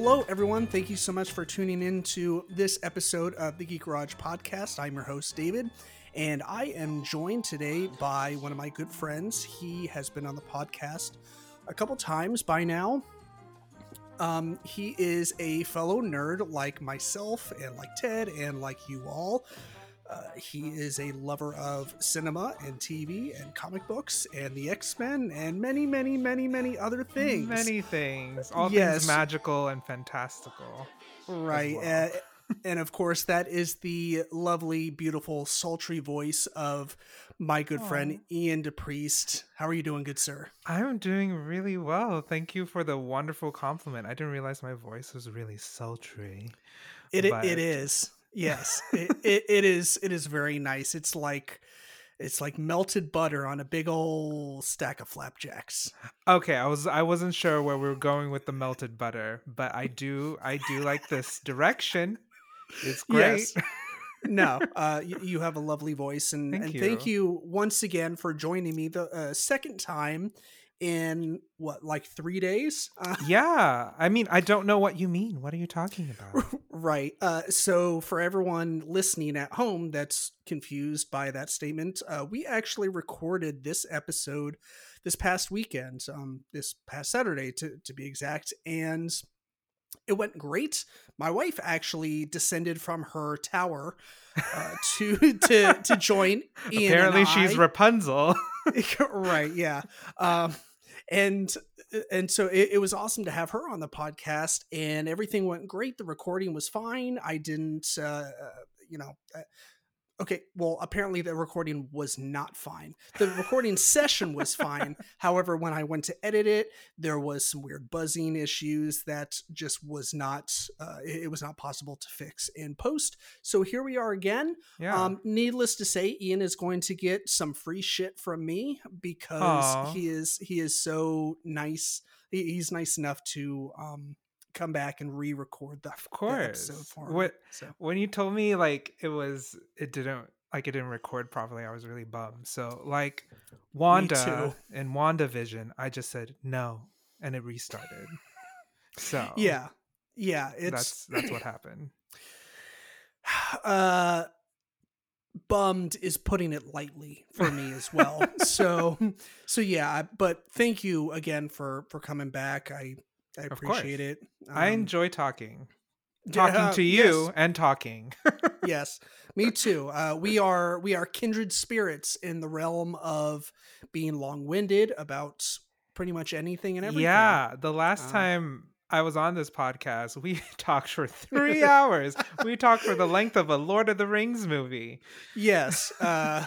hello, everyone. Thank you so much for tuning in to this episode of the Geek Garage podcast. I'm your host, David, and I am joined today by one of my good friends. He has been on the podcast a couple times by now. Um, he is a fellow nerd like myself and like Ted and like you all. Uh, he is a lover of cinema and TV and comic books and the X Men and many, many, many, many other things. Many things. All Yes. things magical and fantastical. Right. well. uh, and of course, that is the lovely, beautiful, sultry voice of my good friend Ian DePriest. How are you doing, good sir? I'm doing really well. Thank you for the wonderful compliment. I didn't realize my voice was really sultry. It it, But- it is. Yes, it, it, it is. It is very nice. It's like it's like melted butter on a big old stack of flapjacks. Okay, I was I wasn't sure where we were going with the melted butter, but I do I do like this direction. It's great. Yes. no, uh, you, you have a lovely voice, and Thank and thank you. you once again for joining me the uh, second time in what like three days. Uh, Yeah, I mean, I don't know what you mean. What are you talking about? Right. Uh, so, for everyone listening at home that's confused by that statement, uh, we actually recorded this episode this past weekend, um, this past Saturday to, to be exact, and it went great. My wife actually descended from her tower uh, to to to join. Ian Apparently, she's Rapunzel. right yeah. Um and and so it, it was awesome to have her on the podcast and everything went great. The recording was fine. I didn't uh uh, you know uh, okay well apparently the recording was not fine the recording session was fine however when i went to edit it there was some weird buzzing issues that just was not uh, it, was not possible to fix in post so here we are again Yeah. um, needless to say, Ian is going to get some free shit from me because Aw. he is he is so nice. He, he's nice enough to um come back and re-record the, Of the episode course. for me. What So when you told me like it was it didn't like it didn't record properly, I was really bummed. So like Wanda too. wanda vision I just said no and it restarted. So yeah, yeah, it's that's that's what happened. uh bummed is putting it lightly for me as well. so so yeah, but thank you again for for coming back. I I Of course. appreciate it. I Um, enjoy talking. yeah, Talking to you yes. and talking. yes me too uh, we are we are kindred spirits in the realm of being long-winded about pretty much anything and everything Yeah, the last Uh, time I was on this podcast, we talked for three hours. We talked for the length of a Lord of the Rings movie. yes uh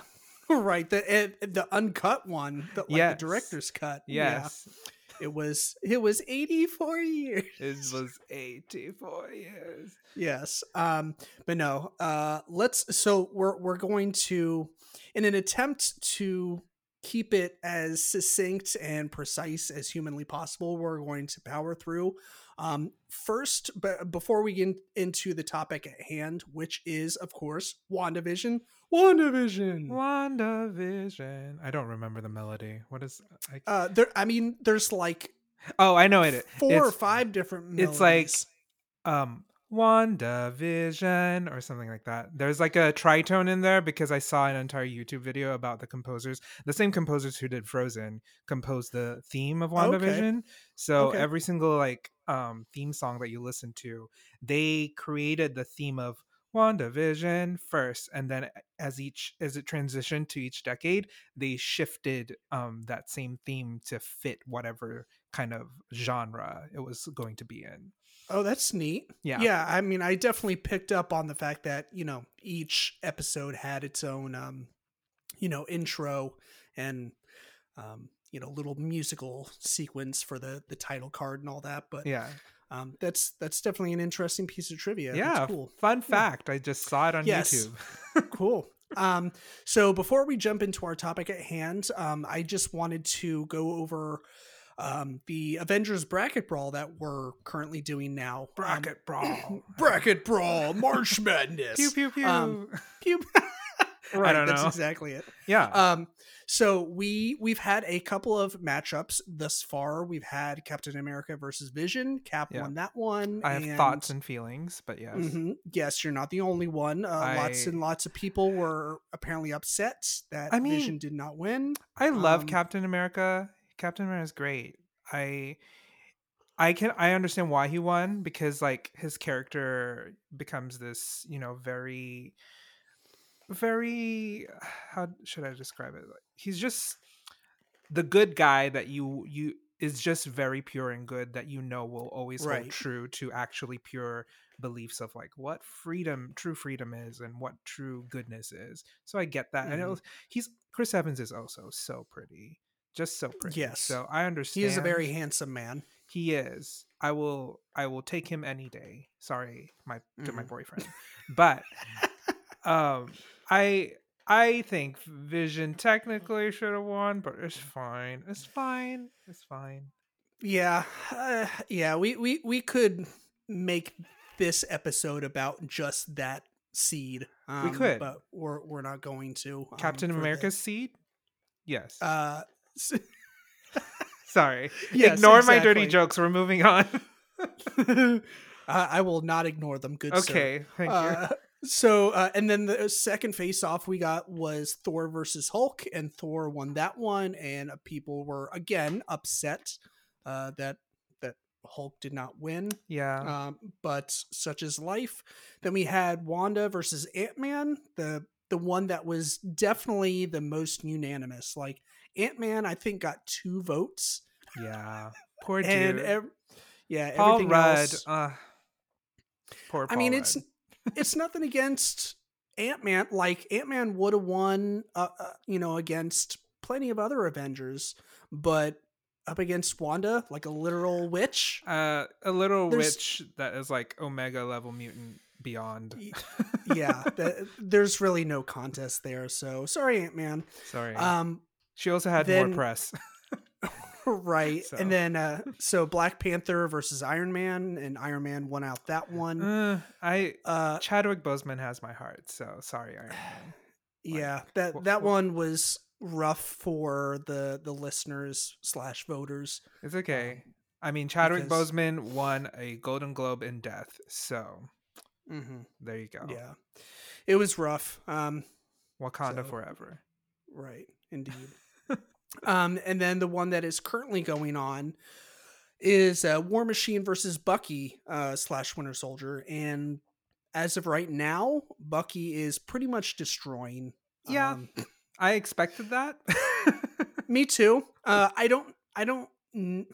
right the it, the uncut one the, like Yes. the director's cut Yes, yeah, it was it was 84 years it was 84 years. yes um but no uh let's so we're we're going to in an attempt to keep it as succinct and precise as humanly possible we're going to power through um first but before we get into the topic at hand which is of course wandavision wandavision WandaVision. I don't remember the melody. What is I, uh there i mean there's like Oh, I know it. four or five different it's like- um WandaVision or something like that. There's like a tritone in there because I saw an entire YouTube video about the composers. The same composers who did Frozen composed the theme of Okay. WandaVision. So Okay. every single like um theme song that you listen to, they created the theme of WandaVision first and then as each as it transitioned to each decade, they shifted um that same theme to fit whatever kind of genre it was going to be in. Oh, that's neat. Yeah. Yeah, I mean, I definitely picked up on the fact that, you know, each episode had its own um, you know, intro and um, you know, little musical sequence for the the title card and all that, but Yeah. um that's that's definitely an interesting piece of trivia. Yeah, That's cool. fun fact. I just saw it on Yes. YouTube. cool. Um, so before we jump into our topic at hand, um, I just wanted to go over um, the Avengers bracket brawl that we're currently doing now. Um, brawl. bracket brawl, March Madness. pew pew pew. Um, Pew. right, don't that's know. exactly it. Yeah. Um, so we we've had a couple of matchups thus far. We've had Captain America versus Vision. Cap Yeah. won that one. I have thoughts and feelings, but yes. Mhm. Yes, you're not the only one. Uh, lots and lots of people were apparently upset that I mean, Vision did not win. I love Um, Captain America. Captain America is great. I I can I understand why he won because like his character becomes this, you know, very very how should I describe it? Like, he's just the good guy that you you is just very pure and good that you know will always Right. hold true to actually pure beliefs of like what freedom true freedom is and what true goodness is so i get that and it Mhm. was, he's chris evans is also so pretty just so pretty Yes. so i understand He is a very handsome man. he is i will i will take him any day sorry my to my Mhm. boyfriend but um i i think vision technically should have won but it's fine it's fine it's fine Yeah, uh, yeah. We we we could make this episode about just that seed. Um, could. but we're we're not going to. um, captain for the- america's seed yes Uh, sorry yes, ignore my dirty jokes we're moving on I I will not ignore them. Good. sir. okay thank you Uh, so, uh, and then the second face off we got was Thor versus Hulk, and Thor won that one, and uh, people were again upset uh, that that Hulk did not win. yeah Um, but such is life. Then we had Wanda versus Ant Man, the the one that was definitely the most unanimous. Like Ant Man, I think got two votes, yeah poor and ev- yeah, paul everything rudd else. uh poor I mean, it's Rudd. it's nothing against Ant Man. Like Ant Man would have won, uh, uh, you know, against plenty of other Avengers, but up against Wanda, like a literal witch. uh a little There's- witch that is like omega level mutant beyond yeah, th- there's really no contest there. So sorry, Ant Man. sorry Um, she also had then- more press right, So. and then uh, so Black Panther versus Iron Man, and Iron Man won out that one. uh, i Uh, chadwick boseman has my heart so sorry Iron Man. yeah, that wh- that wh- one was rough for the the listeners slash voters. it's okay Um, i mean chadwick because- boseman won a golden globe in death so Mm-hmm. there you go Yeah, it was rough. Um, wakanda So- forever right, indeed. um, and then the one that is currently going on is uh, War Machine versus Bucky uh, slash Winter Soldier, and as of right now, Bucky is pretty much destroying. Yeah. um, i expected that me too. Uh, I don't. I don't. n-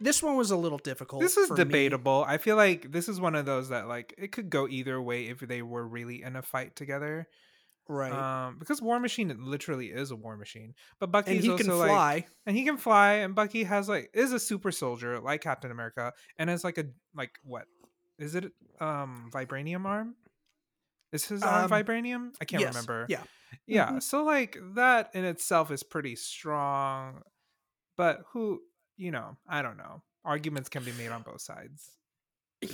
This one was a little difficult. this is for me. debatable i feel like this is one of those that like it could go either way if they were really in a fight together right? um because war machine literally is a war machine but and bucky's he also can like fly. and he can fly and bucky has like is a super soldier like captain america and has like a like what is it um vibranium arm is his arm Um, vibranium i can't yes, remember Yeah. yeah Mhm. so like that in itself is pretty strong but who you know i don't know arguments can be made on both sides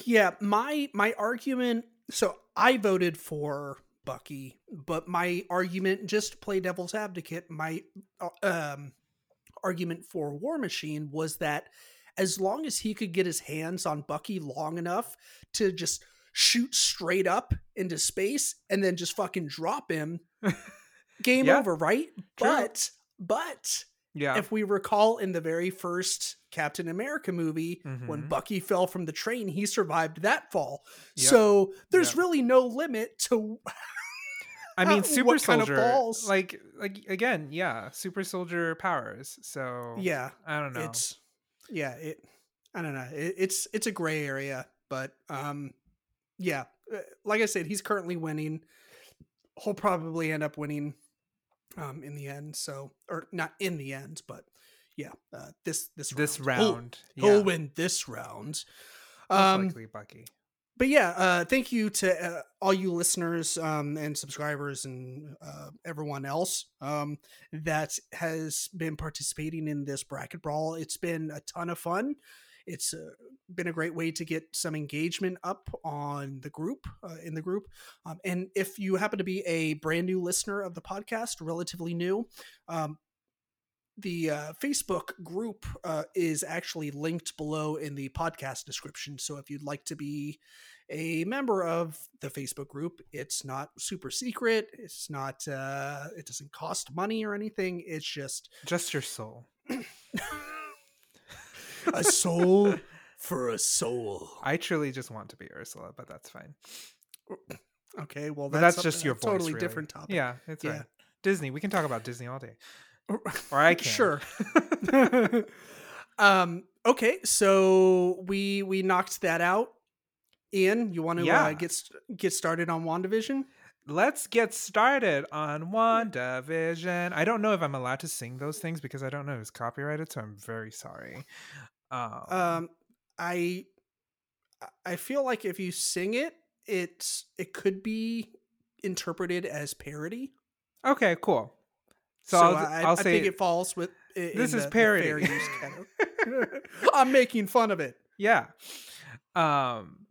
Yeah, my my argument. So I voted for Bucky, but my argument, just play devil's advocate, my uh, um argument for War Machine was that as long as he could get his hands on Bucky long enough to just shoot straight up into space and then just fucking drop him, game Yeah. over, right? True. But but yeah if we recall in the very first Captain America movie, when Mhm. Bucky fell from the train, he survived that fall. Yep. So there's Yep. really no limit to I mean, super what kind of soldier, balls? like, like again, yeah, super soldier powers. So yeah, I don't know. it's yeah, it I don't know. It, it's it's a gray area, but um yeah, uh, like I said, he's currently winning. He'll probably end up winning um in the end. So or not in the end, but yeah, uh, this this this round. He'll- round, He'll, win this round. Um, likely Bucky. But yeah, uh, thank you to uh, all you listeners um, and subscribers and uh, everyone else um, that has been participating in this bracket brawl. It's been a ton of fun. it's uh, been a great way to get some engagement up on the group uh, in the group. Um, and if you happen to be a brand new listener of the podcast, relatively new, um, the uh, Facebook group uh, is actually linked below in the podcast description. So if you'd like to be a member of the Facebook group, it's not super secret. It's not. Uh, it doesn't cost money or anything. It's just just your soul. a soul for a soul. I truly just want to be Ursula, but that's fine. Okay, well, that's, that's just your voice, totally really. different topic. Yeah, it's Yeah. right. Disney. We can talk about Disney all day, or I can. Sure. um. Okay, so we we knocked that out. Ian, you want to Yeah. uh, get get started on Wandavision? Let's get started on WandaVision. I don't know if I'm allowed to sing those things because I don't know if it's copyrighted, so I'm very sorry. Um, Um, I I feel like if you sing it, it's it could be interpreted as parody. okay, cool. So, So, I'll, I, I'll I say think it falls with. This is the- parody. fair use category. I'm making fun of it. yeah. Um.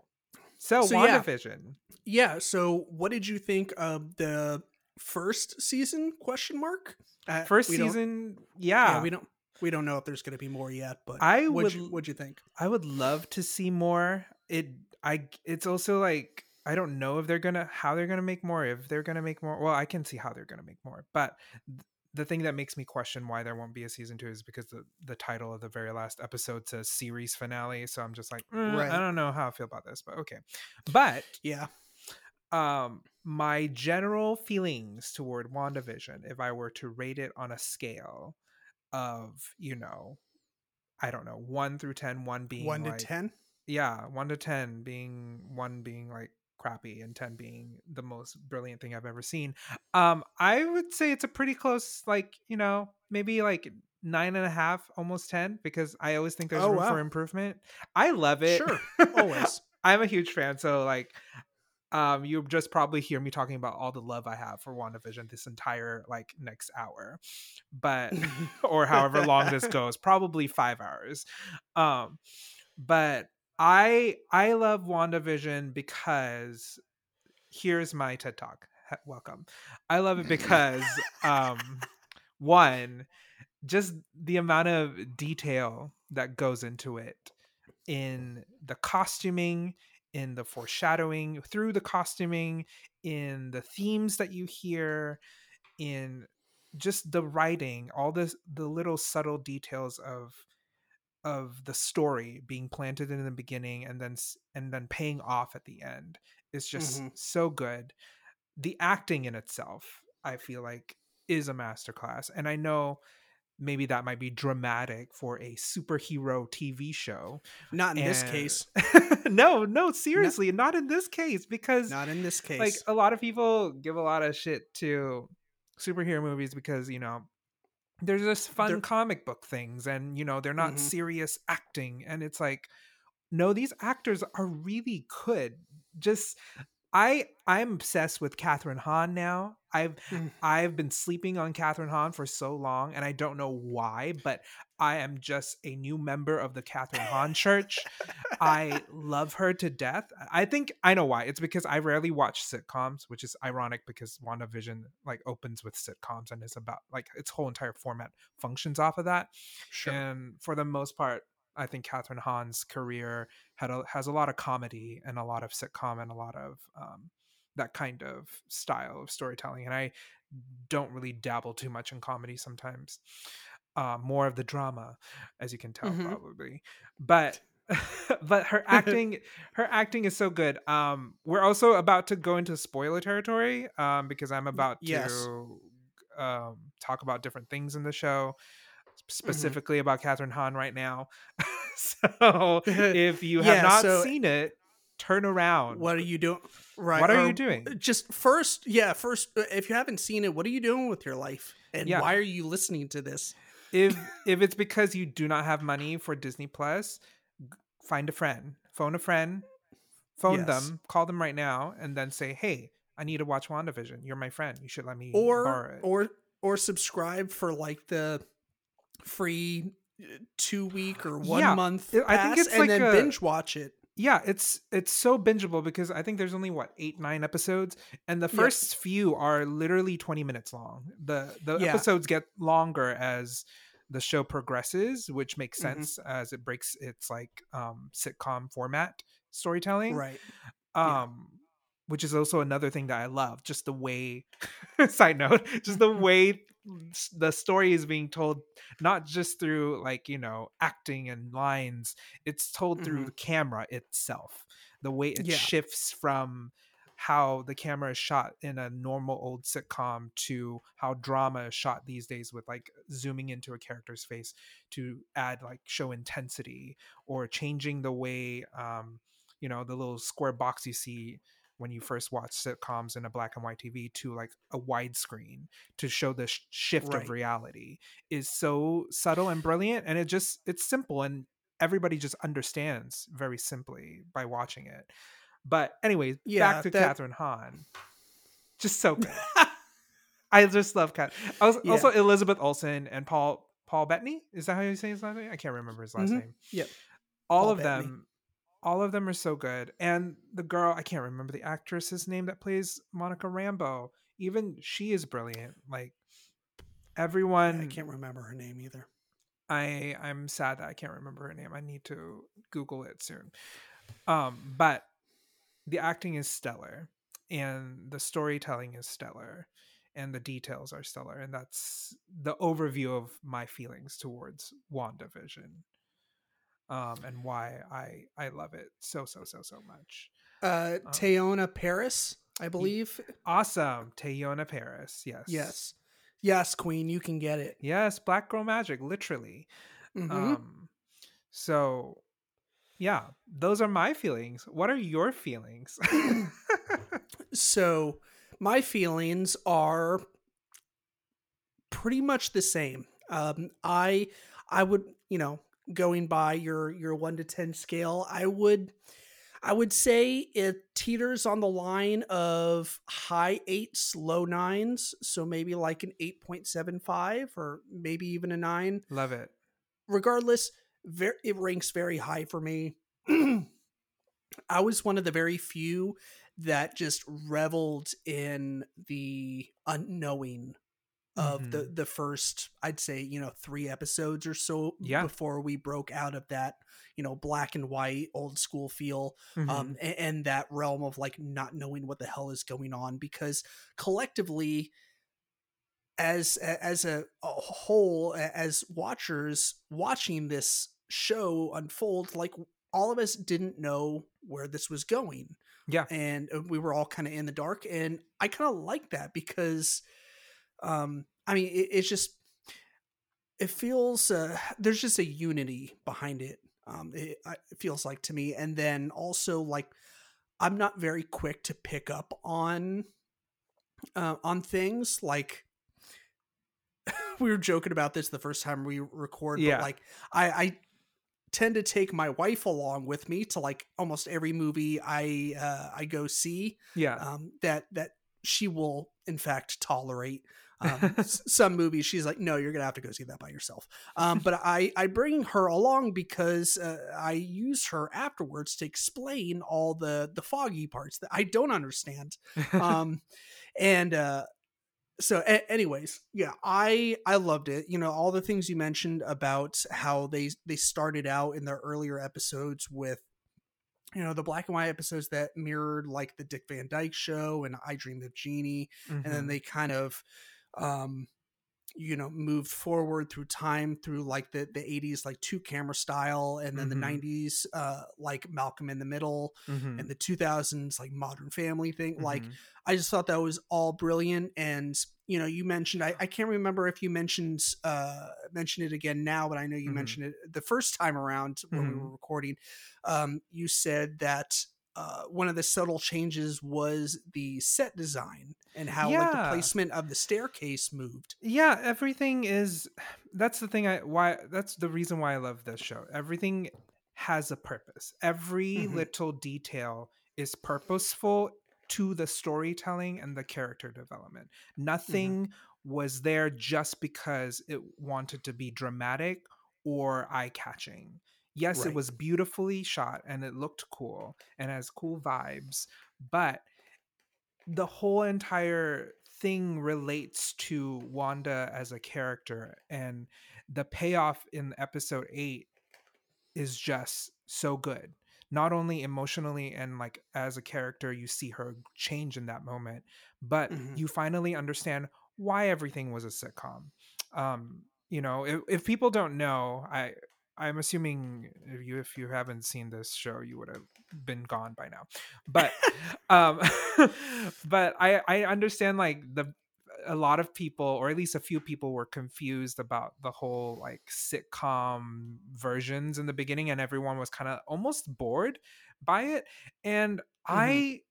So, So, yeah. WandaVision. Yeah. So, what did you think of the first season? Question mark. Uh, First season, Yeah. yeah. we don't. We don't know if there's going to be more yet, but I would you, what'd you think? I would love to see more. It I it's also like I don't know if they're gonna how they're gonna make more. If they're gonna make more, well, I can see how they're gonna make more. But the thing that makes me question why there won't be a season two is because the the title of the very last episode says series finale. So I'm just like, mm, Right. I don't know how I feel about this, but okay. But Yeah. um my general feelings toward WandaVision, if I were to rate it on a scale of, you know, I don't know, one through ten, one being One to ten. yeah, one to ten being one being like crappy and ten being the most brilliant thing I've ever seen. Um, I would say it's a pretty close, like you know, maybe like nine and a half, almost ten, because I always think there's Oh, room wow. for improvement. I love it. Sure, always. I'm a huge fan, so like. Um, you just probably hear me talking about all the love I have for WandaVision this entire like next hour, but or however long this goes probably five hours um but i i love wandavision because here's my ted talk. Welcome. I love it because um one just the amount of detail that goes into it in the costuming in the foreshadowing through the costuming in the themes that you hear in just the writing all this the little subtle details of of the story being planted in the beginning and then and then paying off at the end is just Mhm. so good the acting in itself i feel like is a masterclass and i know maybe that might be dramatic for a superhero tv show Not in this case. no no seriously not in this case because Not in this case. like a lot of people give a lot of shit to superhero movies because you know there's just fun They're- comic book things and you know they're not Mhm. serious acting and it's like no these actors are really good just i i'm obsessed with kathryn hahn now i've Mm. i've been sleeping on kathryn hahn for so long and i don't know why but i am just a new member of the kathryn hahn church I love her to death. I think I know why. It's because I rarely watch sitcoms, which is ironic because WandaVision like opens with sitcoms and is about like its whole entire format functions off of that. sure. And for the most part, I think Kathryn Hahn's career had a, has a lot of comedy and a lot of sitcom and a lot of um, that kind of style of storytelling. And I don't really dabble too much in comedy sometimes. Uh, more of the drama, as you can tell, Mhm. probably. But but her acting her acting is so good um we're also about to go into spoiler territory um because i'm about yes. to um talk about different things in the show Mm-hmm. specifically about Kathryn Hahn right now. so if you have Yeah, not so- seen it, turn around. What are you doing? Right. What are or you doing? Just first, yeah, first, uh, if you haven't seen it, what are you doing with your life? And Yeah. why are you listening to this? If if it's because you do not have money for Disney Plus, find a friend, phone a friend, phone Yes. them, call them right now, and then say, "Hey, I need to watch WandaVision. You're my friend. You should let me borrow Or it." or or subscribe for like the free uh, two week or one Yeah, month. I- I think it's and like then a- binge watch it. Yeah it's it's so bingeable because i think there's only what eight nine episodes and the first few are literally 20 minutes long the the Yeah. episodes get longer as the show progresses which makes Mhm. sense as it breaks its like um sitcom format storytelling Right. Yeah. um which is also another thing that i love just the way side note just the way the story is being told not just through like you know acting and lines it's told through Mhm. the camera itself the way it Yeah. shifts from how the camera is shot in a normal old sitcom to how drama is shot these days with like zooming into a character's face to add like show intensity or changing the way um you know the little square box you see when you first watch sitcoms in a black and white TV to like a widescreen to show the sh- shift Right. of reality is so subtle and brilliant and it just it's simple and everybody just understands very simply by watching it but anyways Yeah, back to that- Kathryn Hahn just so good I just love Cat I was Yeah. also Elizabeth Olsen and Paul Paul Bettany is that how you say his last name I can't remember his last Mhm. name Yep. all Paul of Bettany. them all of them are so good and the girl i can't remember the actress's name that plays monica rambeau even she is brilliant like everyone I can't remember her name either. i i'm sad that i can't remember her name i need to google it soon um but the acting is stellar and the storytelling is stellar and the details are stellar and that's the overview of my feelings towards wandavision um and why i i love it so so so so much Uh, Um, Teyonah Parris, I believe. awesome Teyonah Parris yes Yes. Yes, Queen, you can get it. yes black girl magic literally Mhm. Um, so yeah, those are my feelings. What are your feelings? so my feelings are pretty much the same um i i would you know going by your your 1 to 10 scale i would i would say it teeters on the line of high eights low nines so maybe like an 8.75 or maybe even a 9 Love it. regardless ver- it ranks very high for me i was one of the very few that just reveled in the unknowing of the Mhm. the first i'd say you know three episodes or so Yeah. before we broke out of that you know black and white old school feel Mhm. um and, and that realm of like not knowing what the hell is going on because collectively as as a, a whole as watchers watching this show unfold like all of us didn't know where this was going yeah. and uh, we were all kind of in the dark and i kind of like that because um i mean it, it's just it feels uh there's just a unity behind it um it, it feels like to me and then also like i'm not very quick to pick up on uh, on things like we were joking about this the first time we record Yeah. but like i i tend to take my wife along with me to like almost every movie i uh i go see Yeah. um, that that she will in fact tolerate. Um, some movies she's like, no, you're gonna have to go see that by yourself. Um, but I I bring her along because uh, I use her afterwards to explain all the the foggy parts that I don't understand. Um, and uh, so a- anyways yeah i i loved it you know all the things you mentioned about how they they started out in their earlier episodes with you know the black and white episodes that mirrored like the dick van dyke show and i dream of jeannie and then Mhm. they kind of um you know moved forward through time through like the the 80s like two camera style and then Mhm. the 90s uh like malcolm in the middle Mhm. and the 2000s like modern family thing like Mhm. I just thought that was all brilliant. And you know, you mentioned I, I can't remember if you mentioned uh mentioned it again now, but I know you Mhm. mentioned it the first time around when we were recording. Um, you said that uh, one of the subtle changes was the set design and how like the placement of the staircase moved. yeah everything is that's the thing i why that's the reason why i love this show everything has a purpose every Mhm. little detail is purposeful to the storytelling and the character development nothing was there just because it wanted to be dramatic or eye catching. Yes, Right. it was beautifully shot and it looked cool and has cool vibes, but the whole entire thing relates to Wanda as a character and the payoff in episode 8 is just so good. Not only emotionally and like as a character you see her change in that moment, but Mhm. you finally understand why everything was a sitcom. Um, you know, if, if people don't know, I I'm assuming if you if you haven't seen this show, you would have been gone by now. But um but I I understand like the a lot of people or at least a few people were confused about the whole like sitcom versions in the beginning and everyone was kind of almost bored by it. And i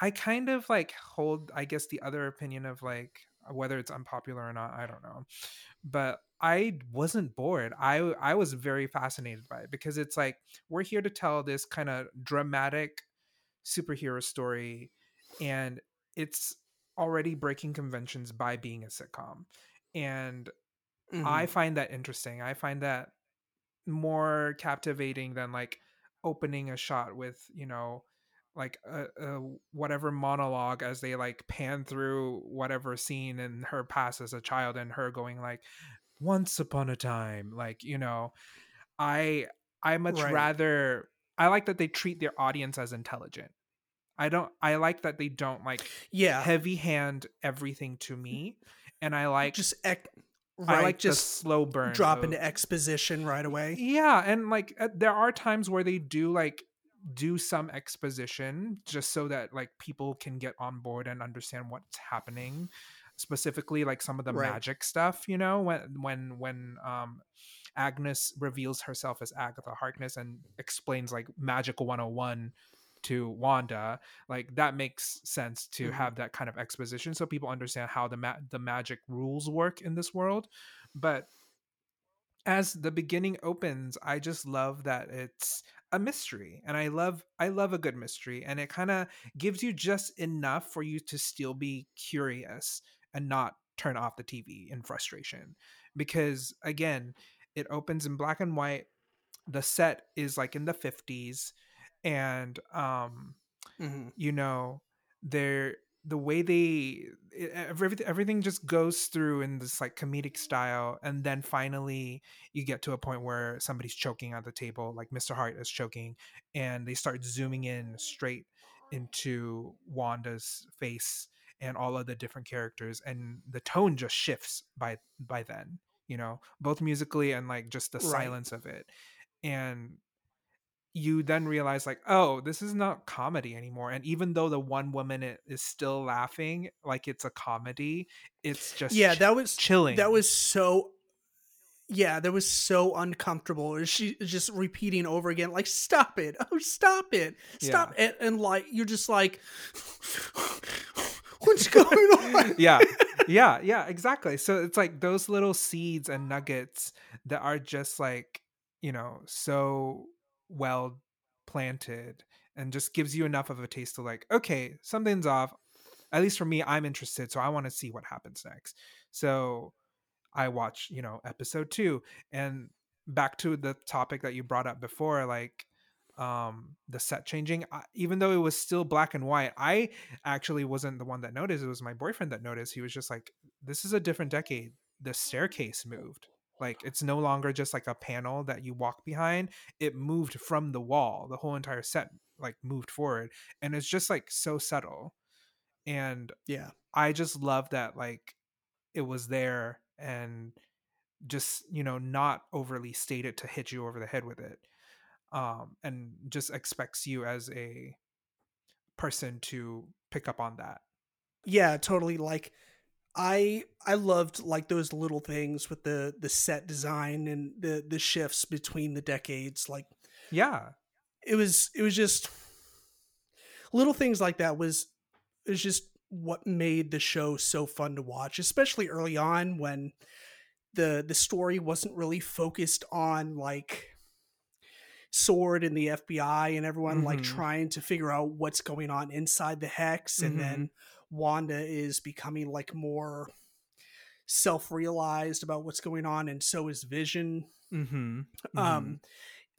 i kind of like hold i guess the other opinion of like whether it's unpopular or not i don't know. But i wasn't bored i i was very fascinated by it because it's like we're here to tell this kind of dramatic superhero story and it's already breaking conventions by being a sitcom and i Mhm. find that interesting i find that more captivating than like opening a shot with you know like a, a whatever monologue as they like pan through whatever scene in her past as a child and her going like once upon a time like you know i i much Right. rather i like that they treat their audience as intelligent i don't i like that they don't like yeah. heavy hand everything to me and i like just ec- i right. like the just slow burn drop of- into exposition right away. yeah and like uh, there are times where they do like do some exposition just so that like people can get on board and understand what's happening specifically like some of the Right. magic stuff you know when when when um agnes reveals herself as agatha harkness and explains like magic 101 to wanda like that makes sense to Mhm. have that kind of exposition so people understand how the ma- the magic rules work in this world but as the beginning opens i just love that it's a mystery and i love i love a good mystery and it kind of gives you just enough for you to still be curious and not turn off the tv in frustration because again it opens in black and white the set is like in the 50s and um Mhm. you know they're the way they it, everything everything just goes through in this like comedic style and then finally you get to a point where somebody's choking on the table like mr hart is choking and they start zooming in straight into wanda's face and all of the different characters and the tone just shifts by by then you know both musically and like just the Right. silence of it and you then realize like oh this is not comedy anymore and even though the one woman is still laughing like it's a comedy it's just Yeah, ch- that was chilling that was so yeah, that was so uncomfortable. She just repeating over again, like, stop it. Oh, stop it. Stop it! and like you're just like What's going on? yeah. Yeah. Yeah exactly. So it's like those little seeds and nuggets that are just like you know so well planted and just gives you enough of a taste of like okay something's off. At least for me i'm interested so i want to see what happens next. So i watch you know episode two and back to the topic that you brought up before like um the set changing I, even though it was still black and white i actually wasn't the one that noticed it was my boyfriend that noticed he was just like this is a different decade the staircase moved like it's no longer just like a panel that you walk behind it moved from the wall the whole entire set like moved forward and it's just like so subtle and Yeah. i just love that like it was there and just you know not overly stated to hit you over the head with it um and just expects you as a person to pick up on that Yeah, totally. Like I I loved like those little things with the the set design and the the shifts between the decades. Like yeah it was it was just little things like that was was just what made the show so fun to watch, especially early on when the the story wasn't really focused on like SWORD and the FBI and everyone like Mhm. trying to figure out what's going on inside the hex and then Wanda is becoming like more self-realized about what's going on and so is vision Mm-hmm. um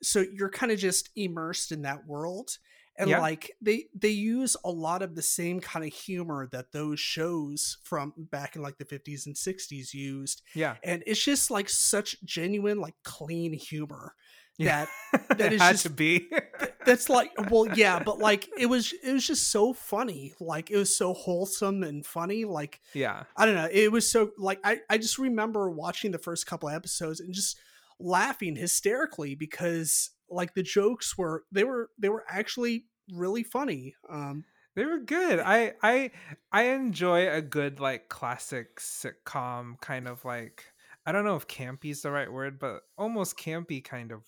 so you're kind of just immersed in that world and Yeah. like they they use a lot of the same kind of humor that those shows from back in like the 50s and 60s used yeah. and it's just like such genuine like clean humor Yeah. that that it is had just- to be. that's like well yeah but like it was it was just so funny like it was so wholesome and funny like yeah. i don't know it was so like i i just remember watching the first couple episodes and just laughing hysterically because like the jokes were they were they were actually really funny um They were good. I I I enjoy a good like classic sitcom kind of like I don't know if campy is the right word, but almost campy kind of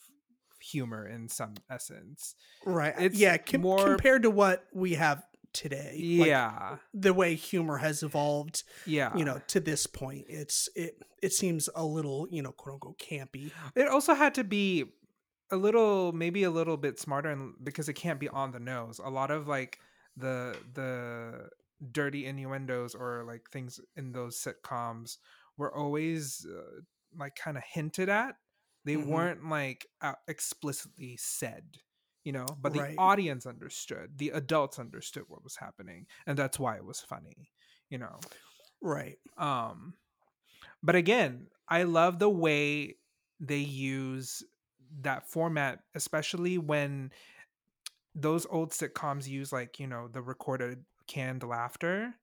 humor in some essence. right It's yeah com- more- compared to what we have today like, Yeah. the way humor has evolved yeah. you know to this point it's it it seems a little you know quote unquote campy it also had to be a little maybe a little bit smarter and because it can't be on the nose a lot of like the the dirty innuendos or like things in those sitcoms were always uh, like kind of hinted at they Mhm. weren't like uh, explicitly said you know but the Right. audience understood the adults understood what was happening and that's why it was funny you know right um but again i love the way they use that format especially when those old sitcoms use like you know the recorded canned laughter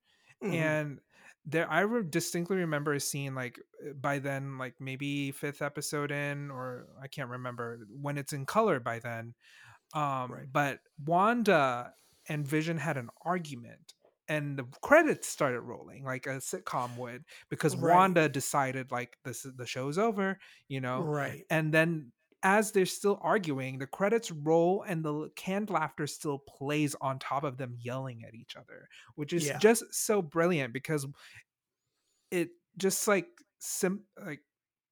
Mhm. and there i re- distinctly remember a scene like uh, by then like maybe fifth episode in or i can't remember when it's in color by then um Right. but wanda and vision had an argument and the credits started rolling like a sitcom would because Right. wanda decided like this is the show's over you know right and then as they're still arguing the credits roll and the canned laughter still plays on top of them yelling at each other which is Yeah. just so brilliant because it just like sim like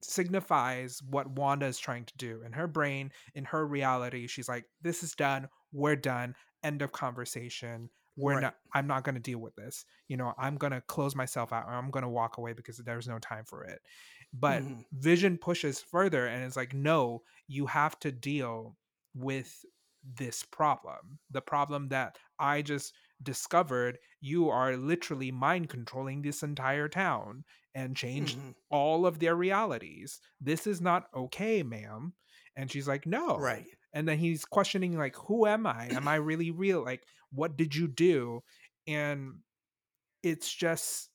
signifies what wanda is trying to do. In her brain in her reality she's like this is done. We're done. End of conversation. We're Right. not i'm not going to deal with this. You know i'm going to close myself out. Or i'm going to walk away because there's no time for it but Mhm. vision pushes further and it's like no you have to deal with this problem the problem that i just discovered you are literally mind controlling this entire town and changed Mhm. all of their realities. This is not okay ma'am. And she's like no. Right. And then he's questioning like who am i? Am i really real? Like what did you do? And it's just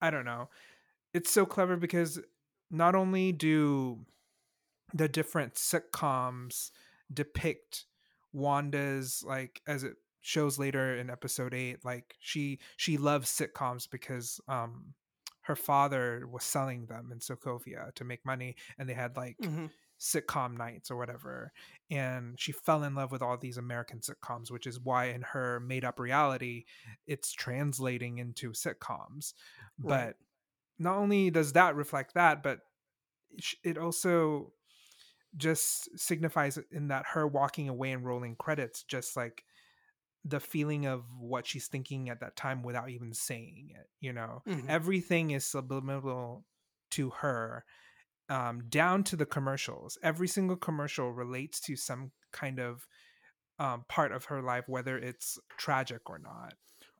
i don't know. It's so clever because not only do the different sitcoms depict wanda's like as it shows later in episode 8 like she she loves sitcoms because um her father was selling them in sokovia to make money and they had like Mhm. sitcom nights or whatever and she fell in love with all these american sitcoms which is why in her made up reality it's translating into sitcoms but Right. Not only does that reflect that but it also just signifies in that her walking away and rolling credits just like the feeling of what she's thinking at that time without even saying it you know? Mhm. everything is subliminal to her um, down to the commercials. Every single commercial relates to some kind of um, part of her life whether it's tragic or not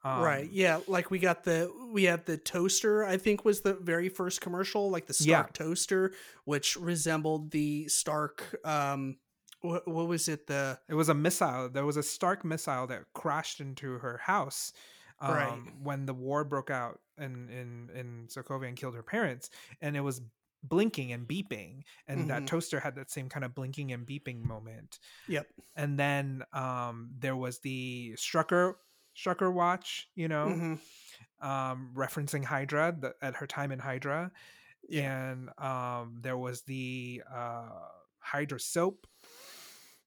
right Um, yeah like we got the we had the toaster i think was the very first commercial like the Yeah. stark toaster which resembled the stark um what, what was it the It was a missile. There was a Stark missile that crashed into her house um, Right. when the war broke out in in in Sokovia and killed her parents, and it was blinking and beeping, and that Mhm. toaster had that same kind of blinking and beeping moment. Yep. And then um, there was the Strucker Strucker watch, you know, Mhm. um, referencing Hydra the, at her time in Hydra, Yeah. and um, there was the uh, Hydra soap.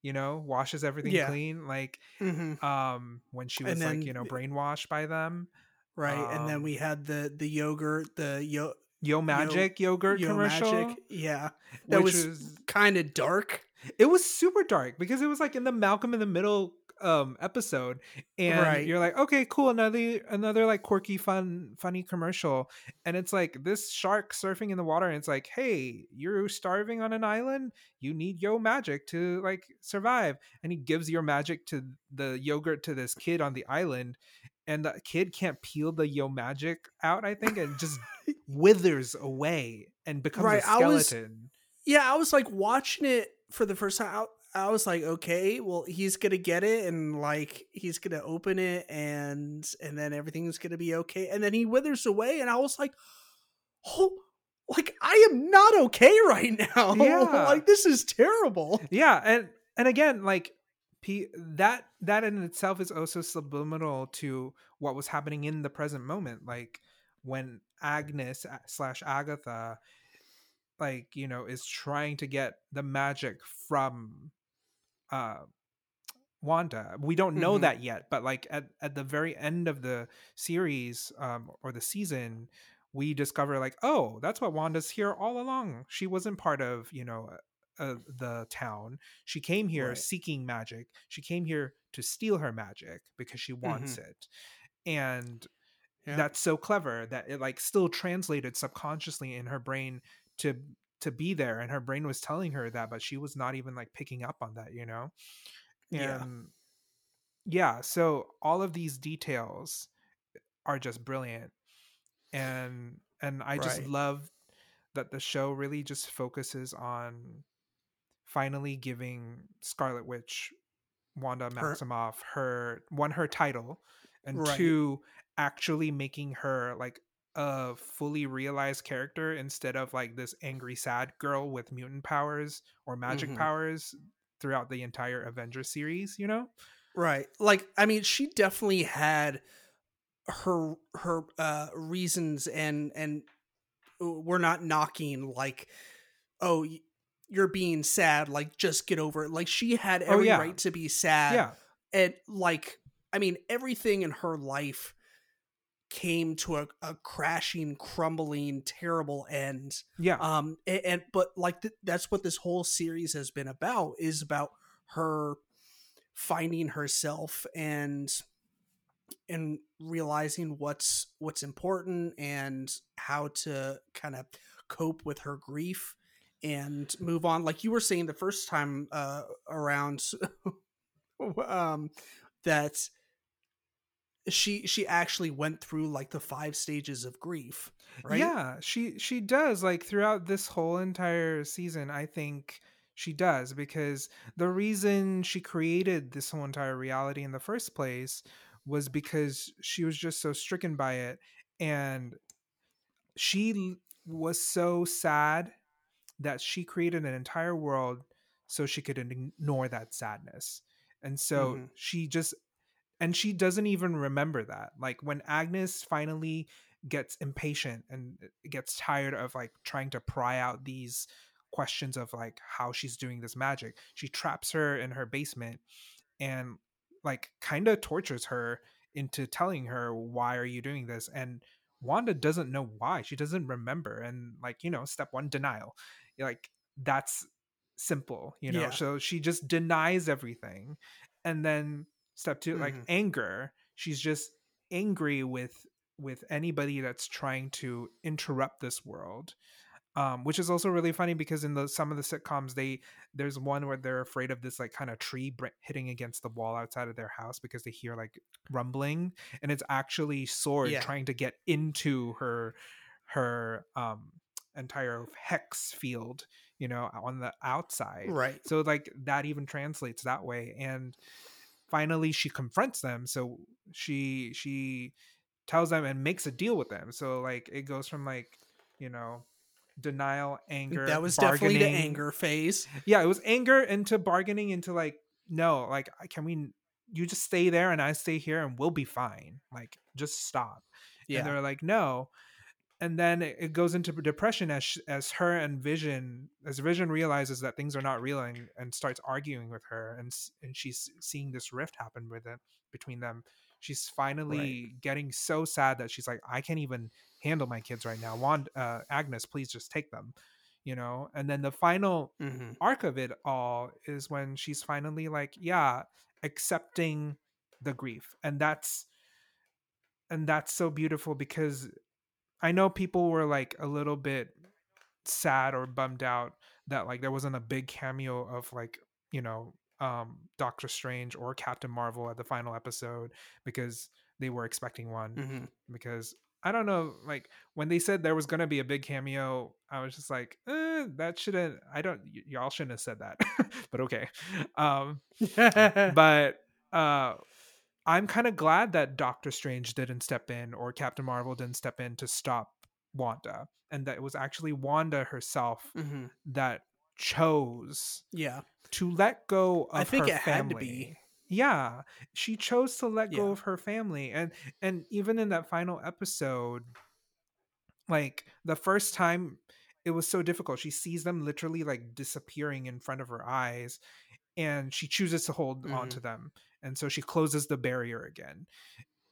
You know, washes everything Yeah. clean. Like Mhm. um when she was And like you know brainwashed by them right and then um, we had the the yogurt the yo yo magic yogurt yo commercial magic yeah that which was was kind of dark it was super dark because it was like in the malcolm in the middle um episode and Right. you're like okay cool another another like quirky fun funny commercial and it's like this shark surfing in the water and it's like hey you're starving on an island you need yo magic to like survive and he gives your magic to the yogurt to this kid on the island and the kid can't peel the yo magic out i think and just withers away and becomes Right, a I was- skeleton Yeah, I was like watching it for the first time. I, was like, okay, well, he's gonna get it, and like he's gonna open it, and and then everything's gonna be okay. And then he withers away, and I was like, oh, like I am not okay right now. Yeah. like this is terrible. yeah and and again like P- that that in itself is also subliminal to what was happening in the present moment like when agnes slash agatha like you know is trying to get the magic from uh wanda we don't know Mhm. that yet but like at, at the very end of the series um or the season we discover like oh that's what wanda's here all along she wasn't part of you know uh, the town she came here Right. seeking magic she came here to steal her magic because she wants it and Yeah. that's so clever that it like still translated subconsciously in her brain to to be there and her brain was telling her that but she was not even like picking up on that you know Yeah. and yeah so all of these details are just brilliant and and i just Right. love that the show really just focuses on finally giving scarlet witch wanda Her- maximoff her one her title and Right. two actually making her like a fully realized character instead of like this angry sad girl with mutant powers or magic Mhm. powers throughout the entire Avengers series, you know? Right. Like I mean, she definitely had her her uh reasons and and uh, we're not knocking like oh you're being sad like just get over it like she had Oh, every yeah. right to be sad yeah. and like i mean everything in her life came to a, a crashing crumbling terrible end Yeah. um and, and but like th- that's what this whole series has been about is about her finding herself and and realizing what's what's important and how to kind of cope with her grief and move on like you were saying the first time uh around um that she she actually went through like the five stages of grief right Yeah, she she does like throughout this whole entire season. I think she does because the reason she created this whole entire reality in the first place was because she was just so stricken by it and she was so sad that she created an entire world so she could ignore that sadness. And so Mhm. she just and she doesn't even remember that. Like when Agnes finally gets impatient and uh, gets tired of like trying to pry out these questions of like how she's doing this magic, she traps her in her basement and like kind of tortures her into telling her why are you doing this and Wanda doesn't know why. She doesn't remember and like, you know, step 1 denial. Like that's simple, you know. Yeah. So she just denies everything. And then step 2 like Mhm. anger. She's just angry with with anybody that's trying to interrupt this world um, which is also really funny because in the some of the sitcoms they there's one where they're afraid of this like kind of tree br- hitting against the wall outside of their house because they hear like rumbling and it's actually sword Yeah. trying to get into her her um entire hex field you know on the outside right so like that even translates that way and finally she confronts them so she she tells them and makes a deal with them so like it goes from like you know denial anger that was definitely the anger phase. Yeah it was anger into bargaining into like no like can we you just stay there and i stay here and we'll be fine like just stop. And yeah. they're like no and then it goes into depression as as her and vision as vision realizes that things are not real and, and starts arguing with her and and she's seeing this rift happen with it between them. She's finally getting so sad that she's like i can't even handle my kids right now. Wand uh, agnes please just take them you know? And then the final hmm arc of it all is when she's finally like yeah accepting the grief and that's and that's so beautiful because i know people were like a little bit sad or bummed out that like there wasn't a big cameo of like you know um doctor strange or captain marvel at the final episode because they were expecting one Mhm. because i don't know like when they said there was going to be a big cameo i was just like eh, that shouldn't i don't y- y'all shouldn't have said that but okay um but uh i'm kind of glad that doctor strange didn't step in or captain marvel didn't step in to stop wanda and that it was actually wanda herself Mhm. that chose yeah to let go of I think her it family. had to be. Yeah, she chose to let go of her family, and and even in that final episode, like the first time, it was so difficult. She sees them literally like disappearing in front of her eyes, and she chooses to hold on to them, and so she closes the barrier again.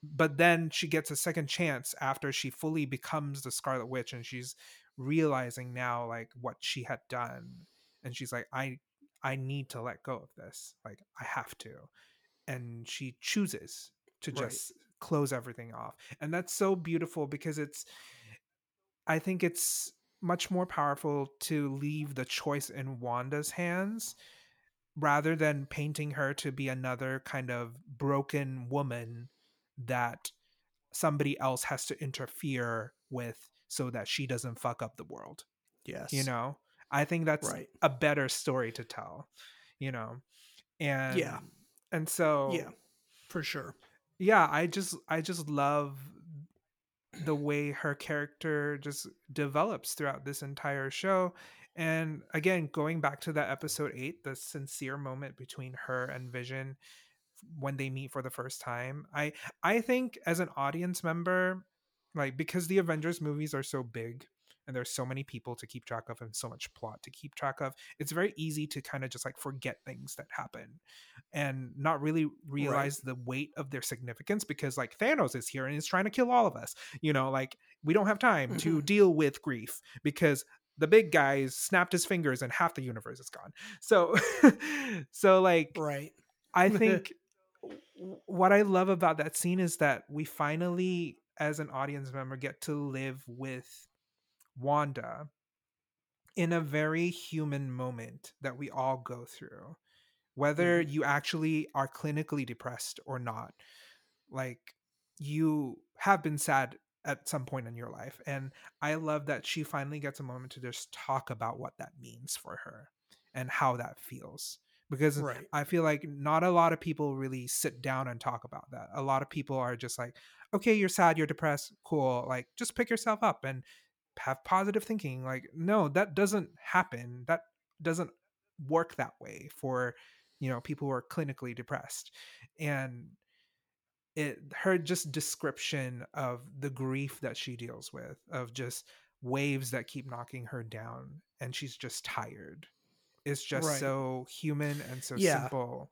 But then she gets a second chance after she fully becomes the Scarlet Witch, and she's realizing now like what she had done, and she's like, I I need to let go of this. Like I have to. And she chooses to Right. just close everything off. And that's so beautiful because it's I think it's much more powerful to leave the choice in Wanda's hands rather than painting her to be another kind of broken woman that somebody else has to interfere with so that she doesn't fuck up the world yes. you know? I think that's right. a better story to tell you know? And Yeah. and so yeah for sure. Yeah i just i just love the way her character just develops throughout this entire show and again going back to that episode 8 the sincere moment between her and vision when they meet for the first time i i think as an audience member like because the avengers movies are so big and there's so many people to keep track of and so much plot to keep track of it's very easy to kind of just like forget things that happen and not really realize the weight of their significance because like Thanos is here and is trying to kill all of us you know like we don't have time to Mhm. deal with grief because the big guys snapped his fingers and half the universe is gone. So so like right. I think what I love about that scene is that we finally, as an audience member, get to live with Wanda in a very human moment that we all go through, whether mm-hmm. you actually are clinically depressed or not. Like, you have been sad at some point in your life. And I love that she finally gets a moment to just talk about what that means for her and how that feels. Because right I feel like not a lot of people really sit down and talk about that. A lot of people are just like, okay, you're sad, you're depressed, cool. Like, just pick yourself up and have positive thinking. Like, no, that doesn't happen. That doesn't work that way for, you know, people who are clinically depressed. And it, her just description of the grief that she deals with, of just waves that keep knocking her down, and she's just tired is just Right. so human and so Yeah. simple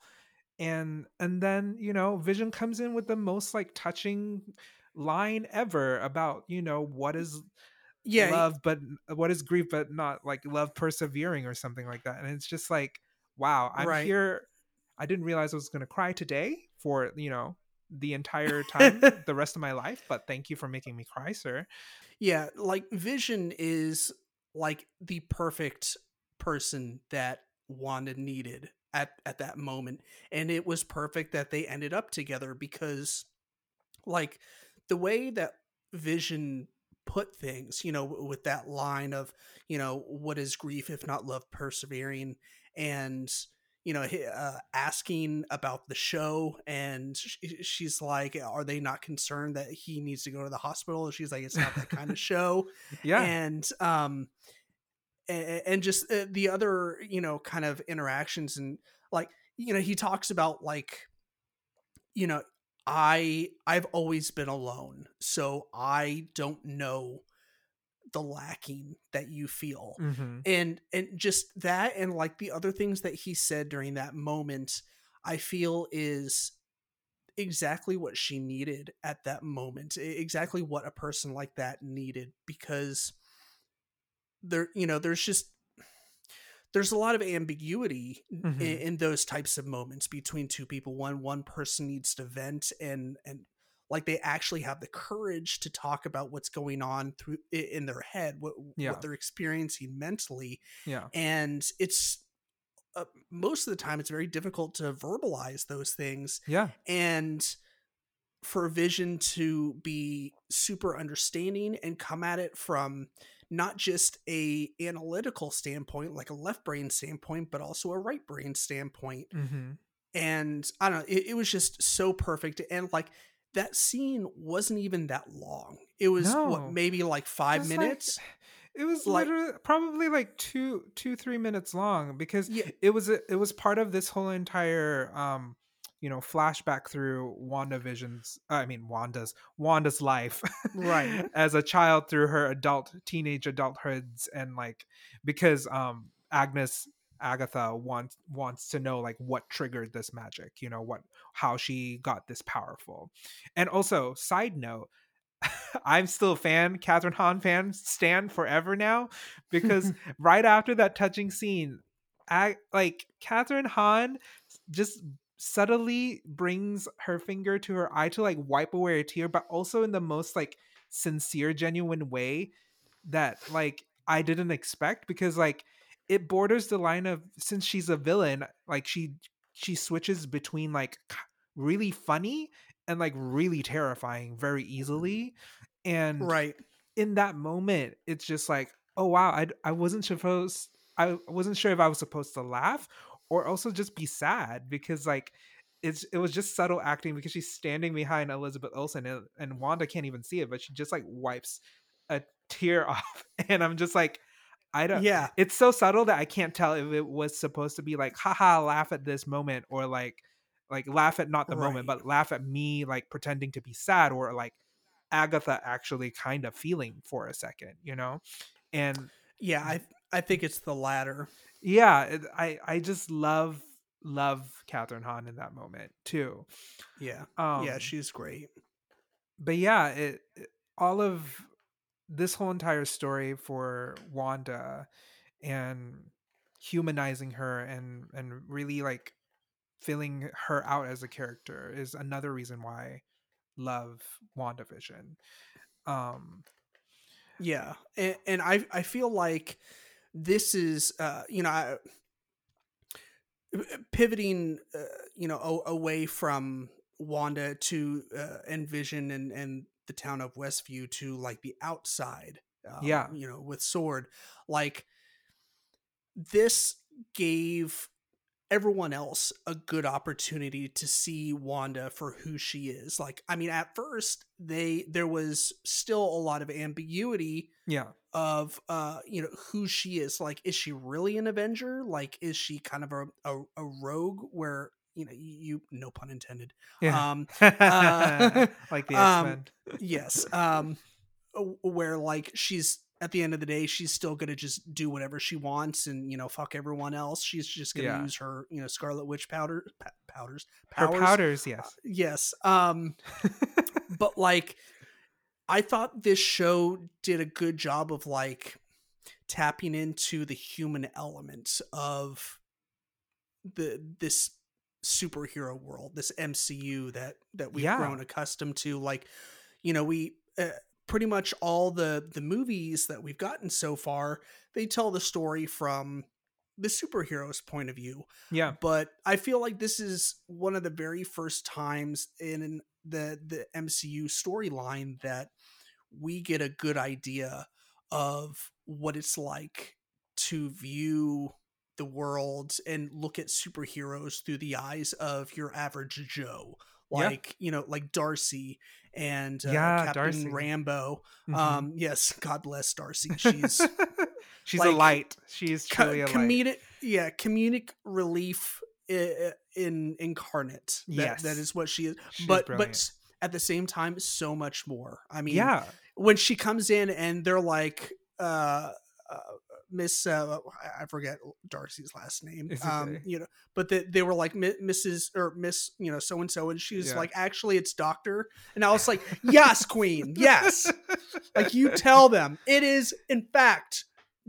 and and then you know vision comes in with the most like touching line ever about you know what is yeah love but what is grief but not like love persevering or something like that and it's just like wow i'm Right. here i didn't realize i was going to cry today for you know the entire time the rest of my life but thank you for making me cry sir Yeah, like Vision is like the perfect person that Wanda needed at at that moment. And it was perfect that they ended up together because like the way that Vision put things, you know, with that line of, you know, what is grief if not love persevering and you know, uh, asking about the show, and sh- she's like, "Are they not concerned that he needs to go to the hospital?" She's like, "It's not that kind of show." yeah and um and, and just uh, the other you know kind of interactions and like you know he talks about like you know i i've always been alone so i don't know the lacking that you feel hmm and and just that and like the other things that he said during that moment i feel is exactly what she needed at that moment exactly what a person like that needed because there you know there's just there's a lot of ambiguity Mhm. in, in those types of moments between two people. One one person needs to vent and and like they actually have the courage to talk about what's going on through in their head, what Yeah. what they're experiencing mentally, yeah. and it's uh, most of the time it's very difficult to verbalize those things yeah. and for vision to be super understanding and come at it from not just a analytical standpoint like a left brain standpoint but also a right brain standpoint. Hmm and i don't know it, it was just so perfect and like that scene wasn't even that long it was No. what maybe like five Just, like, minutes it was like- literally probably like two two three minutes long because yeah it was a, it was part of this whole entire um you know flashback through WandaVision's I mean Wanda's Wanda's life Right. as a child through her adult teenage adulthoods and like because um Agnes Agatha wants wants to know like what triggered this magic you know what how she got this powerful. And also side note I'm still a fan, Kathryn Hahn fan, stand forever now, because right after that touching scene, I like Kathryn Hahn just subtly brings her finger to her eye to like wipe away a tear, but also in the most like sincere, genuine way that like I didn't expect because like it borders the line of since she's a villain, like she she switches between like really funny and like really terrifying very easily. And right. in that moment it's just like oh wow i, I wasn't supposed i wasn't sure if i was supposed to laugh or also just be sad because like it's it was just subtle acting because she's standing behind elizabeth olsen and, and wanda can't even see it but she just like wipes a tear off and i'm just like i don't yeah. it's so subtle that I can't tell if it was supposed to be like, haha, laugh at this moment, or like, like laugh at not the moment, but laugh at me like pretending to be sad, or like Agatha actually kind of feeling for a second, you know? And yeah i i think it's the latter. Yeah, it, I I just love love Kathryn Hahn in that moment too. yeah. Um, yeah she's great. but yeah, it, it- all of this whole entire story for Wanda and humanizing her and and really like filling her out as a character is another reason why I love WandaVision. Um Yeah, and, and I I feel like this is uh you know I, pivoting uh, you know away from Wanda to uh, Envision and and the town of Westview to like the outside. Um, Yeah. you know with Sword, like this gave everyone else a good opportunity to see Wanda for who she is. Like, I mean, at first they there was still a lot of ambiguity yeah. of uh you know who she is like is she really an avenger like is she kind of a a, a rogue where you know you no pun intended Yeah. um uh, like the um, X-Men. yes um where like she's at the end of the day she's still gonna just do whatever she wants and you know fuck everyone else she's just gonna Yeah. use her you know scarlet witch powder pa- powders Her powders, yes. yes um but like i thought this show did a good job of like tapping into the human element of the this superhero world this mcu that that we've Yeah. grown accustomed to like you know we uh, pretty much all the the movies that we've gotten so far they tell the story from the superhero's point of view yeah. but I feel like this is one of the very first times in the the MCU storyline that we get a good idea of what it's like to view the world and look at superheroes through the eyes of your average Joe. Yeah. Like, you know, like Darcy and uh, Yeah, Captain Darcy. Rambeau. Um, yes, God bless Darcy. She's she's a light. She's co- truly a light. yeah comedic relief i- in incarnate that, Yes. that is what she is She's but brilliant. but at the same time so much more i mean yeah. when she comes in and they're like uh, uh miss uh I- forget darcy's last name um okay. you know but they, they were like "Mi- mrs or miss you know so and so and she was Yeah. like actually it's doctor and i was like yes queen yes like you tell them it is in fact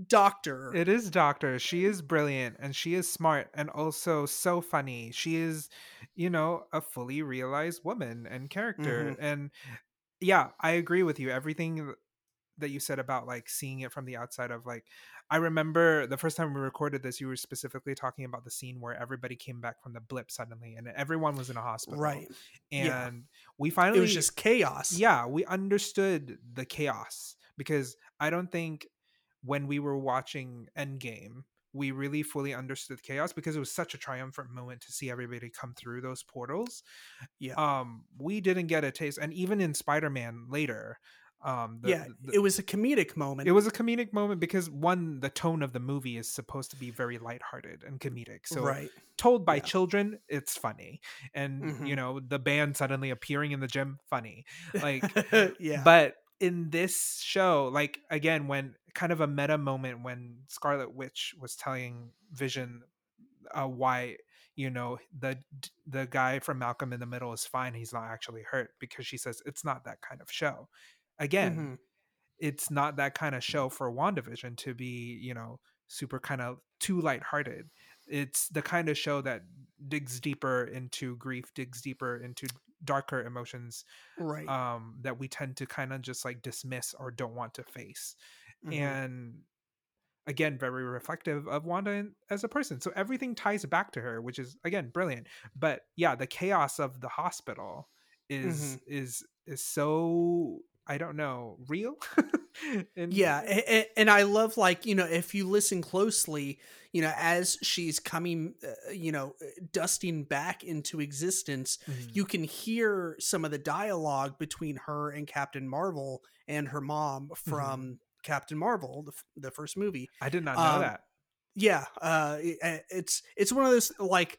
Doctor. It is Doctor. She is brilliant and she is smart and also so funny. She is, you know, a fully realized woman and character. Mhm. And yeah, I agree with you. Everything that you said about like seeing it from the outside of like I remember the first time we recorded this, you were specifically talking about the scene where everybody came back from the blip suddenly and everyone was in a hospital. Right. And Yeah. we finally It was just chaos. yeah, we understood the chaos because I don't think when we were watching Endgame, we really fully understood chaos because it was such a triumphant moment to see everybody come through those portals. Yeah. Um, we didn't get a taste, and even in Spider-Man later, um, the, yeah. the- it was a comedic moment. it was a comedic moment because one, the tone of the movie is supposed to be very lighthearted and comedic. So right. told by Yeah. children, it's funny, and you Mhm. know the band suddenly appearing in the gym, funny. Like yeah. but in this show like again when kind of a meta moment when scarlet witch was telling vision uh, why you know the the guy from malcolm in the middle is fine he's not actually hurt because she says it's not that kind of show again Mhm. it's not that kind of show for wandavision to be you know super kind of too lighthearted it's the kind of show that digs deeper into grief digs deeper into darker emotions right. um that we tend to kind of just like dismiss or don't want to face Mhm. and again very reflective of wanda as a person so everything ties back to her which is again brilliant but yeah the chaos of the hospital is Mhm. is is so i don't know real? And yeah a- a- and i love like you know if you listen closely you know as she's coming uh, you know dusting back into existence Mhm. you can hear some of the dialogue between her and captain marvel and her mom from captain marvel the, f- the first movie. I did not know um, that. yeah uh it- it's it's one of those like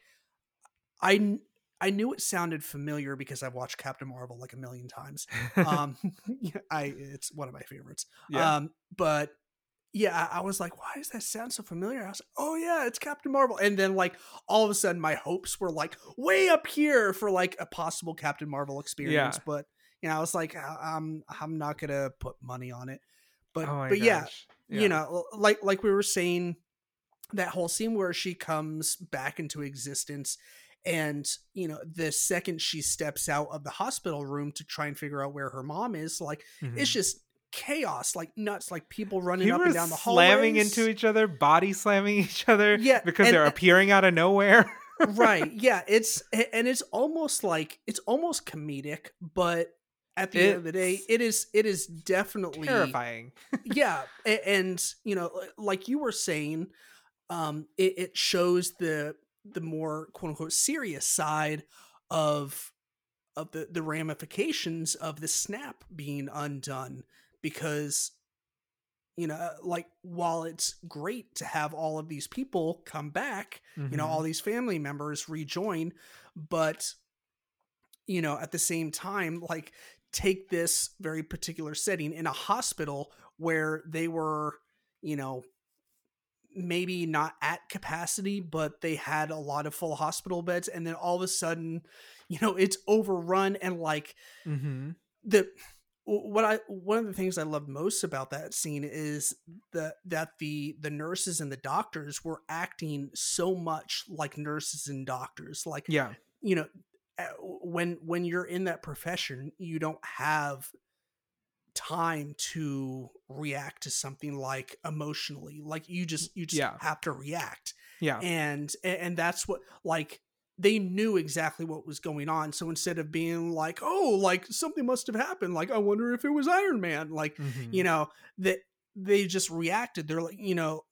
i i knew it sounded familiar because i've watched captain marvel like a million times um i it's one of my favorites yeah um, but yeah, I, I was like, why does that sound so familiar? I was like, oh yeah, it's Captain Marvel. And then like all of a sudden my hopes were like way up here for like a possible Captain Marvel experience. But you know, I was like, I- I'm I'm not gonna put money on it. But oh but yeah, gosh. you know, like like we were saying, that whole scene where she comes back into existence and you know the second she steps out of the hospital room to try and figure out where her mom is like it's Mhm. just chaos like nuts like people running People up and down the hall. slamming into each other body slamming each other Yeah, because and- they're appearing out of nowhere right yeah it's and it's almost like it's almost comedic but at the end of the day It's it is it is definitely terrifying yeah a- and you know like you were saying um it, it shows the the more quote unquote serious side of of the the ramifications of the snap being undone because you know uh, like while it's great to have all of these people come back you know all mm-hmm. these family members rejoin but you know at the same time like take this very particular setting in a hospital where they were you know maybe not at capacity but they had a lot of full hospital beds and then all of a sudden you know it's overrun and like Mhm. the what I one of the things I love most about that scene is that that the the nurses and the doctors were acting so much like nurses and doctors like yeah you know when when you're in that profession you don't have time to react to something like emotionally like you just you just Yeah. have to react. Yeah. And and that's what like they knew exactly what was going on. So instead of being like oh like something must have happened. Like i wonder if it was iron man. Like Mhm. you know that they just reacted. They're like you know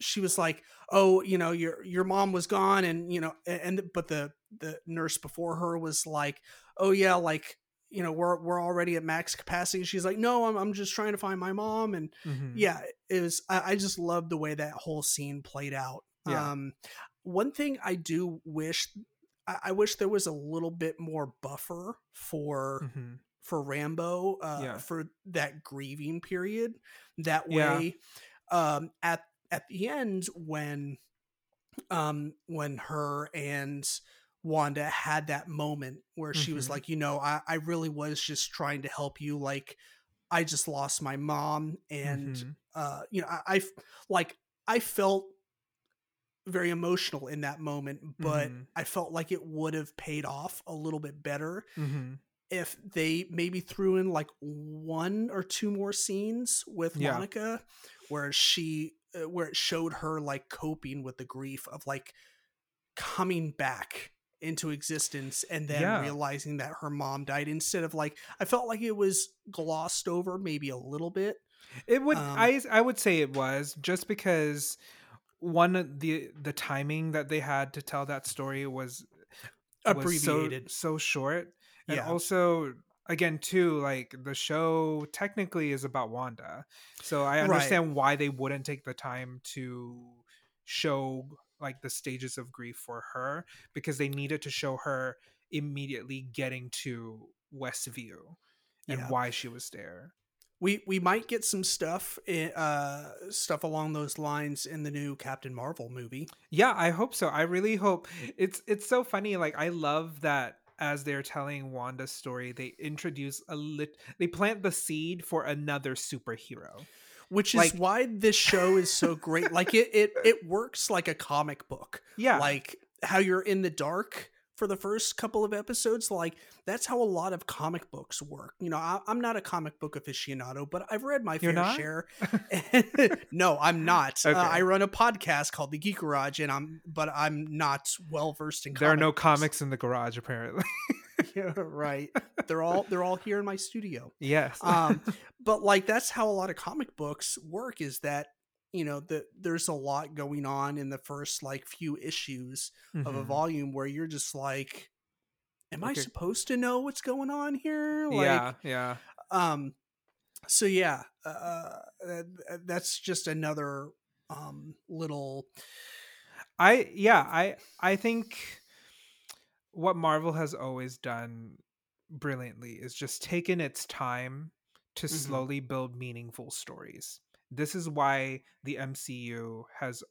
she was like oh you know your your mom was gone. And you know and but the the nurse before her was like oh yeah like you know we're we're already at max capacity she's like no i'm, I'm just trying to find my mom and Mhm. yeah it was I, I just love the way that whole scene played out Yeah. um one thing i do wish I, I wish there was a little bit more buffer for Mhm. for rambeau uh Yeah. for that grieving period that Yeah. way um at at the end when um when her and wanda had that moment where she was Mhm. like you know I, I really was just trying to help you like I just lost my mom, and Mhm. uh, you know, I like I felt very emotional in that moment, but Mhm. I felt like it would have paid off a little bit better Mhm. if they maybe threw in like one or two more scenes with Yeah. Monica where she uh, where it showed her like coping with the grief of like coming back into existence and then Yeah. realizing that her mom died instead of like I felt like it was glossed over maybe a little bit. It would Um, I I would say it was just because one the the timing that they had to tell that story was was so, so short and Yeah. also again too like the show technically is about wanda so i Right. understand why they wouldn't take the time to show like the stages of grief for her because they needed to show her immediately getting to westview and Yeah. why she was there we we might get some stuff uh stuff along those lines in the new Captain Marvel movie. Yeah, I hope so. I really hope it's it's so funny. Like I love that as they're telling Wanda's story, they introduce a lit they plant the seed for another superhero. Which is why this show is so great. like it, it it works like a comic book. Yeah. Like how you're in the dark for the first couple of episodes. Like that's how a lot of comic books work. You know, I, I'm not a comic book aficionado, but I've read my You're fair not? share. no, I'm not. Uh, I run a podcast called The Geek Garage, and I'm but I'm not well versed in. there are no books. comics in the garage apparently. right. They're all they're all here in my studio. yes. um but like that's how a lot of comic books work is that you know that there's a lot going on in the first like few issues of a Mhm. volume where you're just like am i supposed to know what's going on here like yeah, yeah. um so yeah uh, uh, that's just another um little I yeah, I I think what Marvel has always done brilliantly is just taken its time to Mhm. slowly build meaningful stories. This is why the MCU has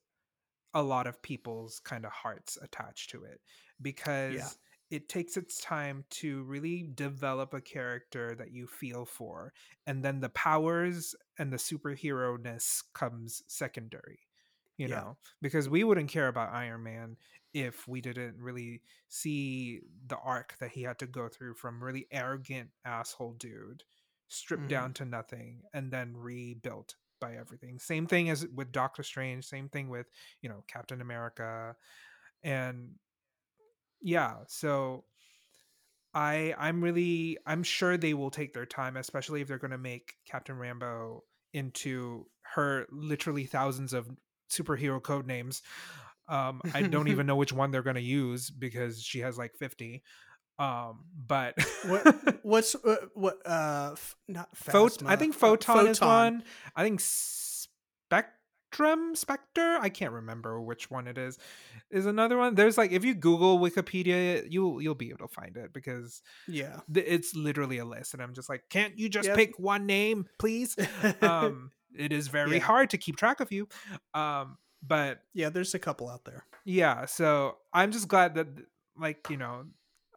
a lot of people's kind of hearts attached to it because it takes its time to really develop a character that you feel for and then the powers and the superhero ness comes secondary you Yeah. know because we wouldn't care about iron man if we didn't really see the arc that he had to go through from really arrogant asshole dude stripped Mhm. down to nothing and then rebuilt by everything same thing as with doctor strange same thing with you know captain america and yeah so i i'm really i'm sure they will take their time especially if they're going to make captain rambeau into her literally thousands of superhero code names um i don't even know which one they're going to use because she has like 50 um but what what's uh, what uh f- not Phot- I think uh, photon, is one. I think spectrum, specter. I can't remember which one it is. Is another one. There's like if you Google Wikipedia, you'll you'll be able to find it because yeah th- it's literally a list, and I'm just like, can't you just Yeah. pick one name, please? Um, it is very Yeah. hard to keep track of you. Um, but yeah there's a couple out there. Yeah so i'm just glad that like you know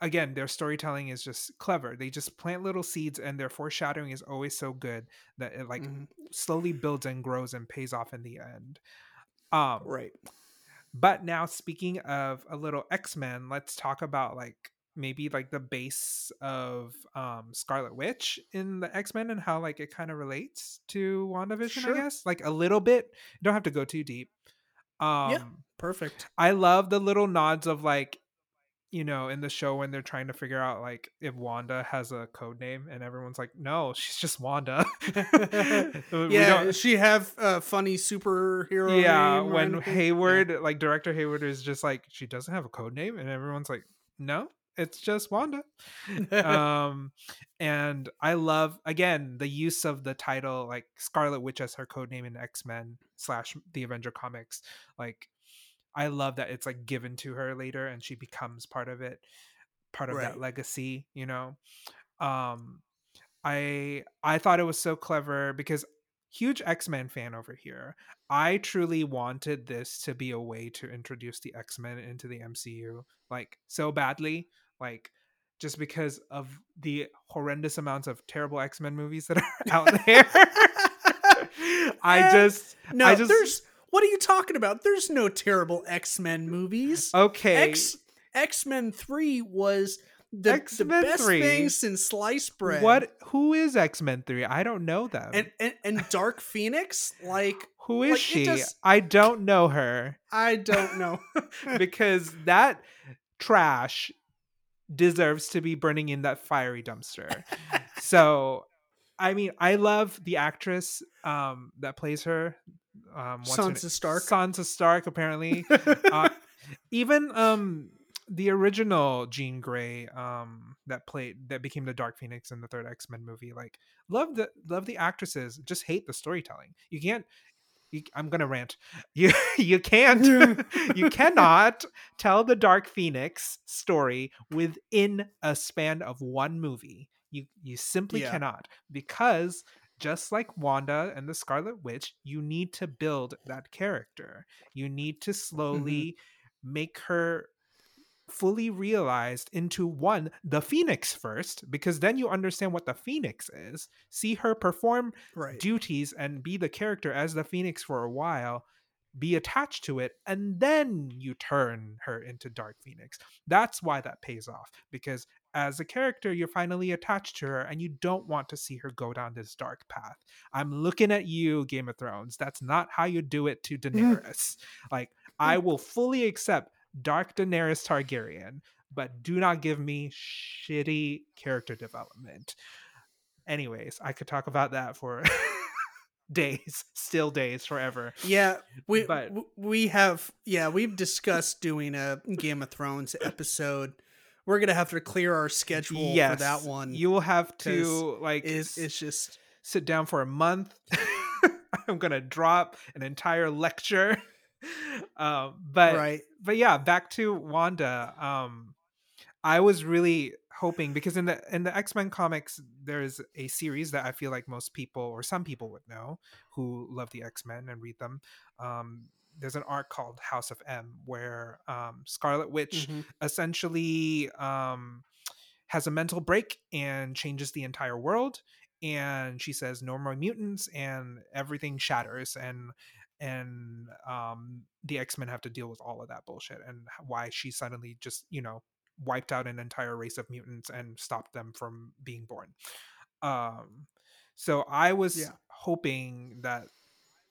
again their storytelling is just clever. They just plant little seeds and their foreshadowing is always so good that it like Mhm. slowly builds and grows and pays off in the end. Um right. but now speaking of a little x-men let's talk about like maybe like the base of um scarlet witch in the x-men and how like it kind of relates to wandavision Sure. i guess like a little bit you don't have to go too deep um perfect I love the little nods of like, you know, in the show when they're trying to figure out like if Wanda has a code name and everyone's like, no, she's just Wanda. Yeah she have a funny superhero yeah. When? Hayward, like director Hayward, is just like, she doesn't have a code name, and everyone's like, no, it's just Wanda. Um and i love again the use of the title like scarlet witch as her code name in x-men slash the avenger comics like i love that it's like given to her later and she becomes part of it part of that legacy you know? Um i i thought it was so clever because huge x-men fan over here i truly wanted this to be a way to introduce the x-men into the mcu like so badly like just because of the horrendous amounts of terrible X-Men movies that are out there. I Eh, just No, I just there's what are you talking about? There's no terrible X-Men movies. okay. X X-Men 3 was the, the X-Men best 3? thing since sliced bread. What who is X-Men 3? I don't know them. And, and and Dark Phoenix? Like who is like, she? just- I don't know her I don't know. because that trash deserves to be burning in that fiery dumpster. so, I mean, I love the actress um, that plays her. Um, Sansa? Stark. Sansa Stark, apparently. uh, even um, the original Jean Grey um, that played that became the Dark Phoenix in the third X Men movie. Like, love the love the actresses. Just hate the storytelling. You can't. You, I'm gonna rant. You you can't you cannot tell the Dark Phoenix story within a span of one movie. You you simply Yeah. cannot because just like Wanda and the Scarlet Witch, you need to build that character. You need to slowly make her fully realized into one the phoenix first because then you understand what the phoenix is see her perform right. duties and be the character as the phoenix for a while be attached to it and then you turn her into dark phoenix. That's why that pays off because as a character you're finally attached to her and you don't want to see her go down this dark path. I'm looking at you game of thrones. That's not how you do it to daenerys. Like i will fully accept dark daenerys targaryen but do not give me shitty character development anyways i could talk about that for days still days forever Yeah, we But- we have yeah we've discussed doing a Game of Thrones episode. We're gonna have to clear our schedule yes for that one. you will have to like it's just sit down for a month i'm gonna drop an entire lecture um but right. but yeah back to wanda um i was really hoping because in the in the x-men comics there's a series that i feel like most people or some people would know who love the x-men and read them um there's an arc called house of m where um scarlet witch Mhm. essentially um, has a mental break and changes the entire world. And she says no more mutants, and everything shatters, and and um, the X Men have to deal with all of that bullshit, and why she suddenly just you know wiped out an entire race of mutants and stopped them from being born. Um, so I was Yeah. hoping that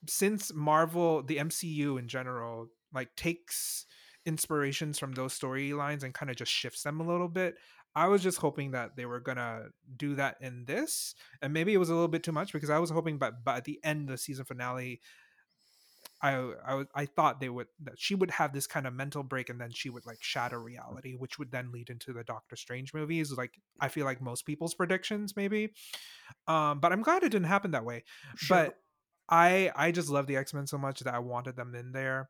since Marvel, the MCU in general, like takes inspirations from those storylines and kind of just shifts them a little bit. I was just hoping that they were gonna do that in this, and maybe it was a little bit too much because I was hoping, but by the end of the season finale, I I I thought they would that she would have this kind of mental break, and then she would like shatter reality, which would then lead into the Doctor Strange movies. Like I feel like most people's predictions, maybe. Um, but I'm glad it didn't happen that way Sure. but I I just love the X Men so much that I wanted them in there,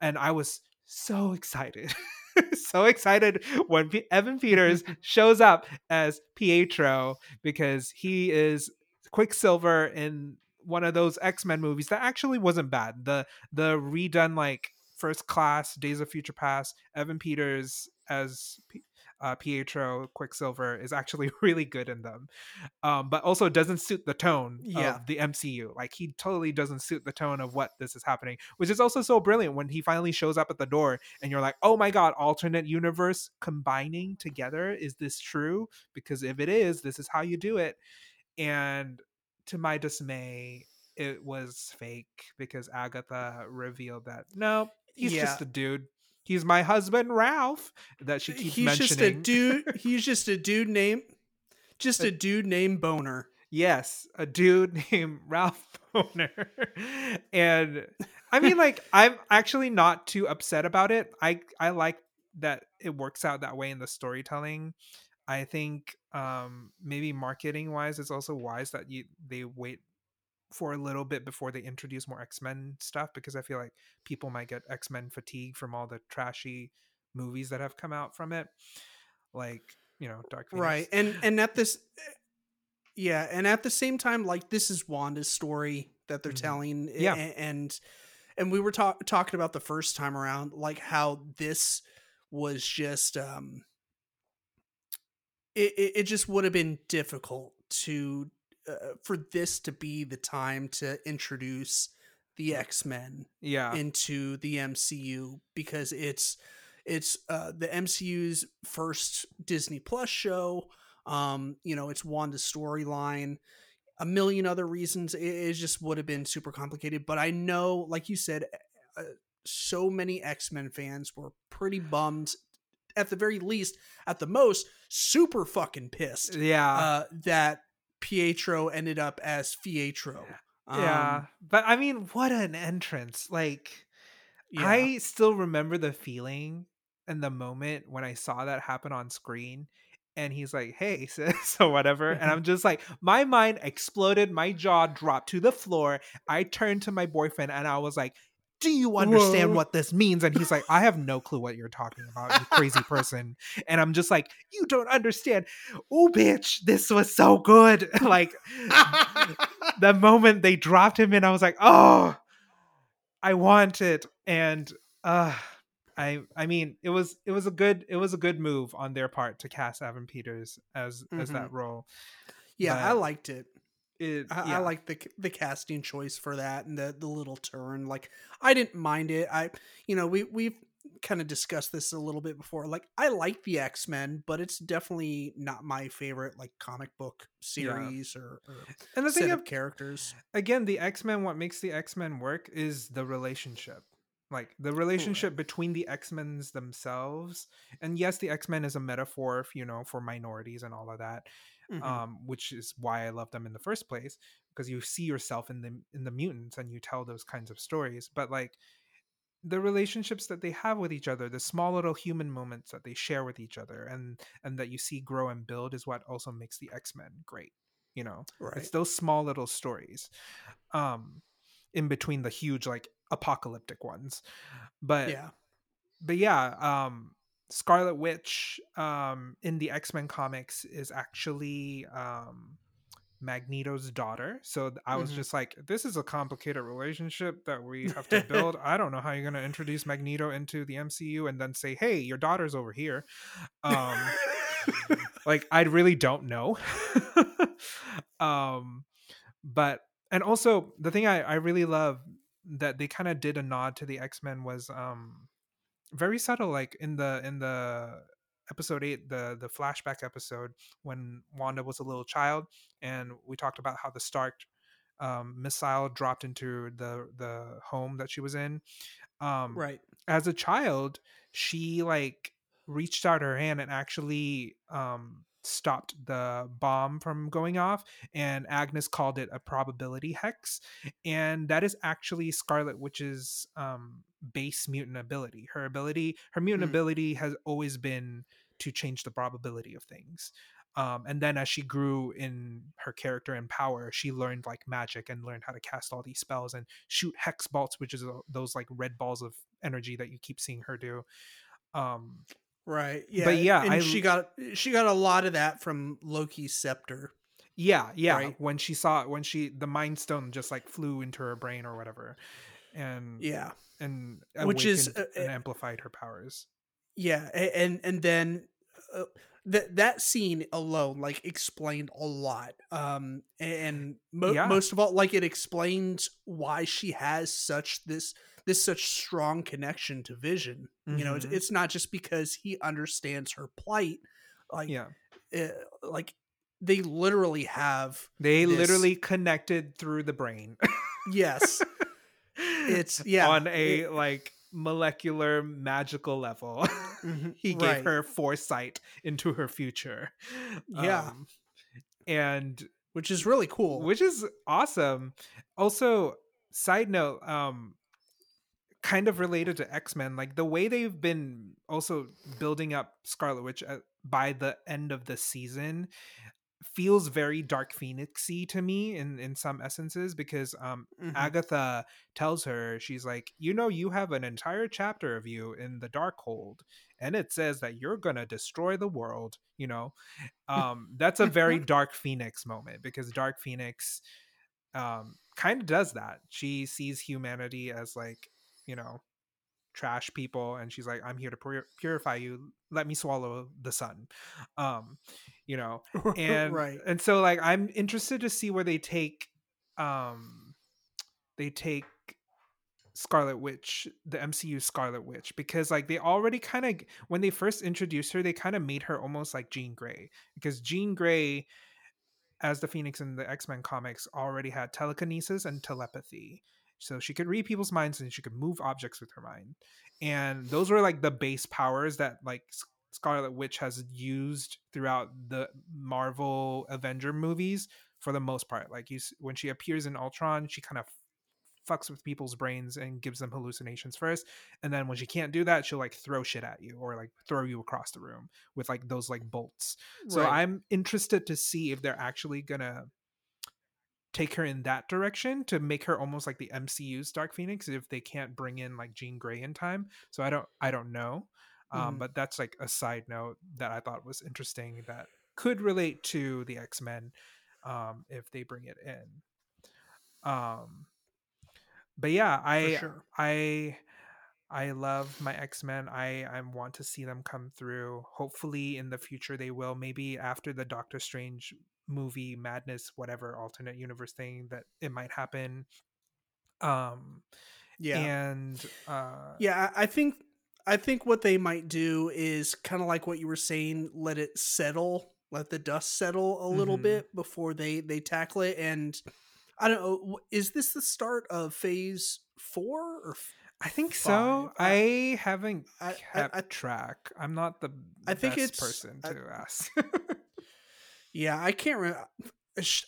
and I was so excited, so excited when P- Evan Peters shows up as Pietro because he is Quicksilver in one of those X Men movies that actually wasn't bad. The the redone like First Class, Days of Future Past, Evan Peters as uh, Pietro Quicksilver is actually really good in them, um, but also doesn't suit the tone Yeah. of the MCU. Like he totally doesn't suit the tone of what this is happening, which is also so brilliant when he finally shows up at the door and you're like, oh my god, alternate universe combining together. Is this true? Because if it is, this is how you do it. And to my dismay, it was fake because Agatha revealed that no, he's Yeah. just a dude. He's my husband, Ralph, that she keeps He's mentioning. just a dude. He's just a dude named just uh, a dude named Bohner. Yes, a dude named Ralph Bohner. and I mean like I'm actually not too upset about it. I I like that it works out that way in the storytelling. I think um maybe marketing wise it's also wise that you they wait for a little bit before they introduce more X-Men stuff because I feel like people might get X-Men fatigue from all the trashy movies that have come out from it. Like, you know, Dark Phoenix. Right. And and at this yeah, and at the same time like this is Wanda's story that they're Mhm. telling Yeah. a- and and we were talk- talking about the first time around like how this was just um it, it, it just would have been difficult to uh, for this to be the time to introduce the X-Men Yeah. into the MCU because it's it's uh, the MCU's first Disney Plus show. Um, you know, it's Wanda's storyline. A million other reasons. It, it just would have been super complicated. But I know, like you said, uh, so many X Men fans were pretty bummed. At the very least, at the most, super fucking pissed yeah. uh, that Pietro ended up as Fietro. yeah. Um, But I mean, what an entrance. Like yeah. I still remember the feeling and the moment when I saw that happen on screen. And he's like, hey, sis, or whatever. And I'm just like, my mind exploded. My jaw dropped to the floor. I turned to my boyfriend and I was like, do you understand Whoa. what this means? And he's like, I have no clue what you're talking about, you crazy person. And I'm just like, you don't understand. Oh, bitch, this was so good. like, the moment they dropped him in, I was like, oh, I want it. And uh I I mean it was it was a good it was a good move on their part to cast Evan Peters as as Mhm. that role. yeah, I liked it. It, I, yeah. I like the the casting choice for that and the the little turn. Like I didn't mind it. I you know we we've kind of discussed this a little bit before. Like I like the X Men, but it's definitely not my favorite like comic book series or, or and the set thing of of, characters. again, the X Men, what makes the X Men work is the relationship. Like the relationship between the X Men's themselves, and yes, the X Men is a metaphor, you know, for minorities and all of that. Mhm. um, which is why I love them in the first place because you see yourself in the in the mutants and you tell those kinds of stories. But like the relationships that they have with each other, the small little human moments that they share with each other, and and that you see grow and build is what also makes the X Men great. You know, right. it's those small little stories, um, in between the huge like apocalyptic ones. But yeah. but yeah, um Scarlet Witch um in the X-Men comics is actually um Magneto's daughter. So I was Mhm. just like, this is a complicated relationship that we have to build. I don't know how you're gonna introduce Magneto into the MCU and then say, hey, your daughter's over here. Um like I really don't know. um but and also the thing I, I really love that they kind of did a nod to the X-Men was um very subtle like in the in the episode 8 the the flashback episode when Wanda was a little child and we talked about how the Stark um, missile dropped into the the home that she was in um right. as a child she like reached out her hand and actually um stopped the bomb from going off and agnes called it a probability hex and that is actually scarlet witch's um base mutant ability her ability her mutant Mm. ability has always been to change the probability of things um, and then as she grew in her character and power she learned like magic and learned how to cast all these spells and shoot hex bolts which is those like red balls of energy that you keep seeing her do um Right. Yeah. But yeah, and I she got she got a lot of that from Loki's scepter. yeah yeah Right. when she saw it, when she the mind stone just like flew into her brain or whatever and Yeah. And Which is, uh, and uh, amplified her powers Yeah, and and then uh, that that scene alone like explained a lot. Um, and mo- Yeah. most of all, like it explains why she has such this this such strong connection to Vision. You know, it's, Mhm. it's not just because he understands her plight. Like, yeah uh, like they literally have they this- literally connected through the brain yes. It's- yeah, on a it- like molecular magical level Mhm, he gave right. her foresight into her future Yeah. Um, and which is really cool. which is awesome also side note um kind of related to x-men like the way they've been also building up scarlet witch uh, by the end of the season feels very dark phoenixy to me in in some essences because um Mhm. agatha tells her she's like you know you have an entire chapter of you in the dark hold and it says that you're gonna destroy the world you know um that's a very dark phoenix moment because dark phoenix um kind of does that she sees humanity as like you know trash people and she's like i'm here to pur- purify you let me swallow the sun um you know and right. and so like i'm interested to see where they take um they take Scarlet Witch, the MCU Scarlet Witch, because like they already kind of when they first introduced her, they kind of made her almost like Jean Grey, because Jean Grey, as the Phoenix in the X Men comics, already had telekinesis and telepathy, so she could read people's minds and she could move objects with her mind, and those were like the base powers that like Scarlet Witch has used throughout the Marvel Avenger movies for the most part. Like you, when she appears in Ultron, she kind of fucks with people's brains and gives them hallucinations first. And then when she can't do that she'll like throw shit at you or like throw you across the room with like those like bolts. So i'm interested to see if they're actually gonna take her in that direction to make her almost like the mcu's dark phoenix if they can't bring in like jean grey in time so i don't i don't know um, Mhm. but that's like a side note that i thought was interesting that could relate to the x-men um, if they bring it in um but yeah i sure. i i love my x-men i i want to see them come through hopefully in the future they will maybe after the doctor strange movie madness whatever alternate universe thing that it might happen um Yeah. and uh Yeah, I think I think what they might do is kind of like what you were saying, let it settle, let the dust settle a little Mhm. bit before they they tackle it. And I don't know, is this the start of phase four or? f- i think so? I- i haven't I- kept I- track i'm not the I think best it's- person to ask Yeah, I can't. Re-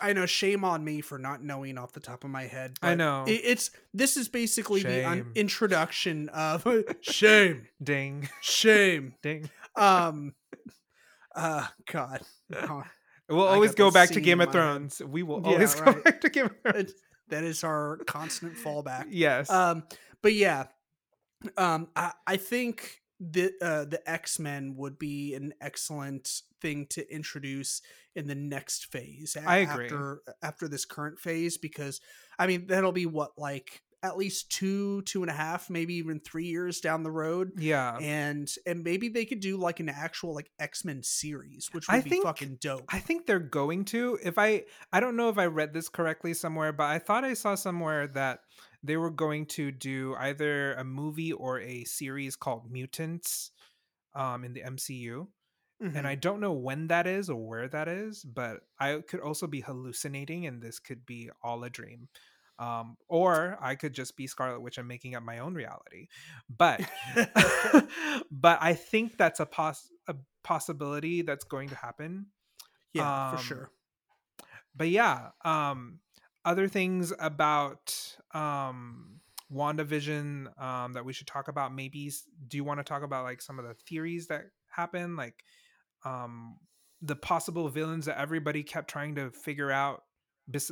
I know. Shame on me for not knowing off the top of my head. i know It, it's this is basically the un- introduction of shame, ding shame. ding Um, uh, God. Oh, we'll I always go back to game of my head. thrones we will Yeah, always go right. back to game of thrones It's- that is our constant fallback. yes Um, but yeah, um, I, I think the uh, the X Men would be an excellent thing to introduce in the next phase. I agree. After after this current phase, because I mean that'll be what like at least two, two and a half, maybe even three years down the road. yeah And and maybe they could do like an actual like X Men series, which would I be think- fucking dope. I think they're going to. If I I don't know if I read this correctly somewhere, but I thought I saw somewhere that they were going to do either a movie or a series called Mutants um in the MCU. Mhm. And I don't know when that is or where that is, but I could also be hallucinating and this could be all a dream. Um, or I could just be Scarlet Witch and making up my own reality. But but I think that's a pos a possibility that's going to happen. yeah, um, for sure. But yeah, um other things about um WandaVision um that we should talk about maybe do you want to talk about like some of the theories that happen like um the possible villains that everybody kept trying to figure out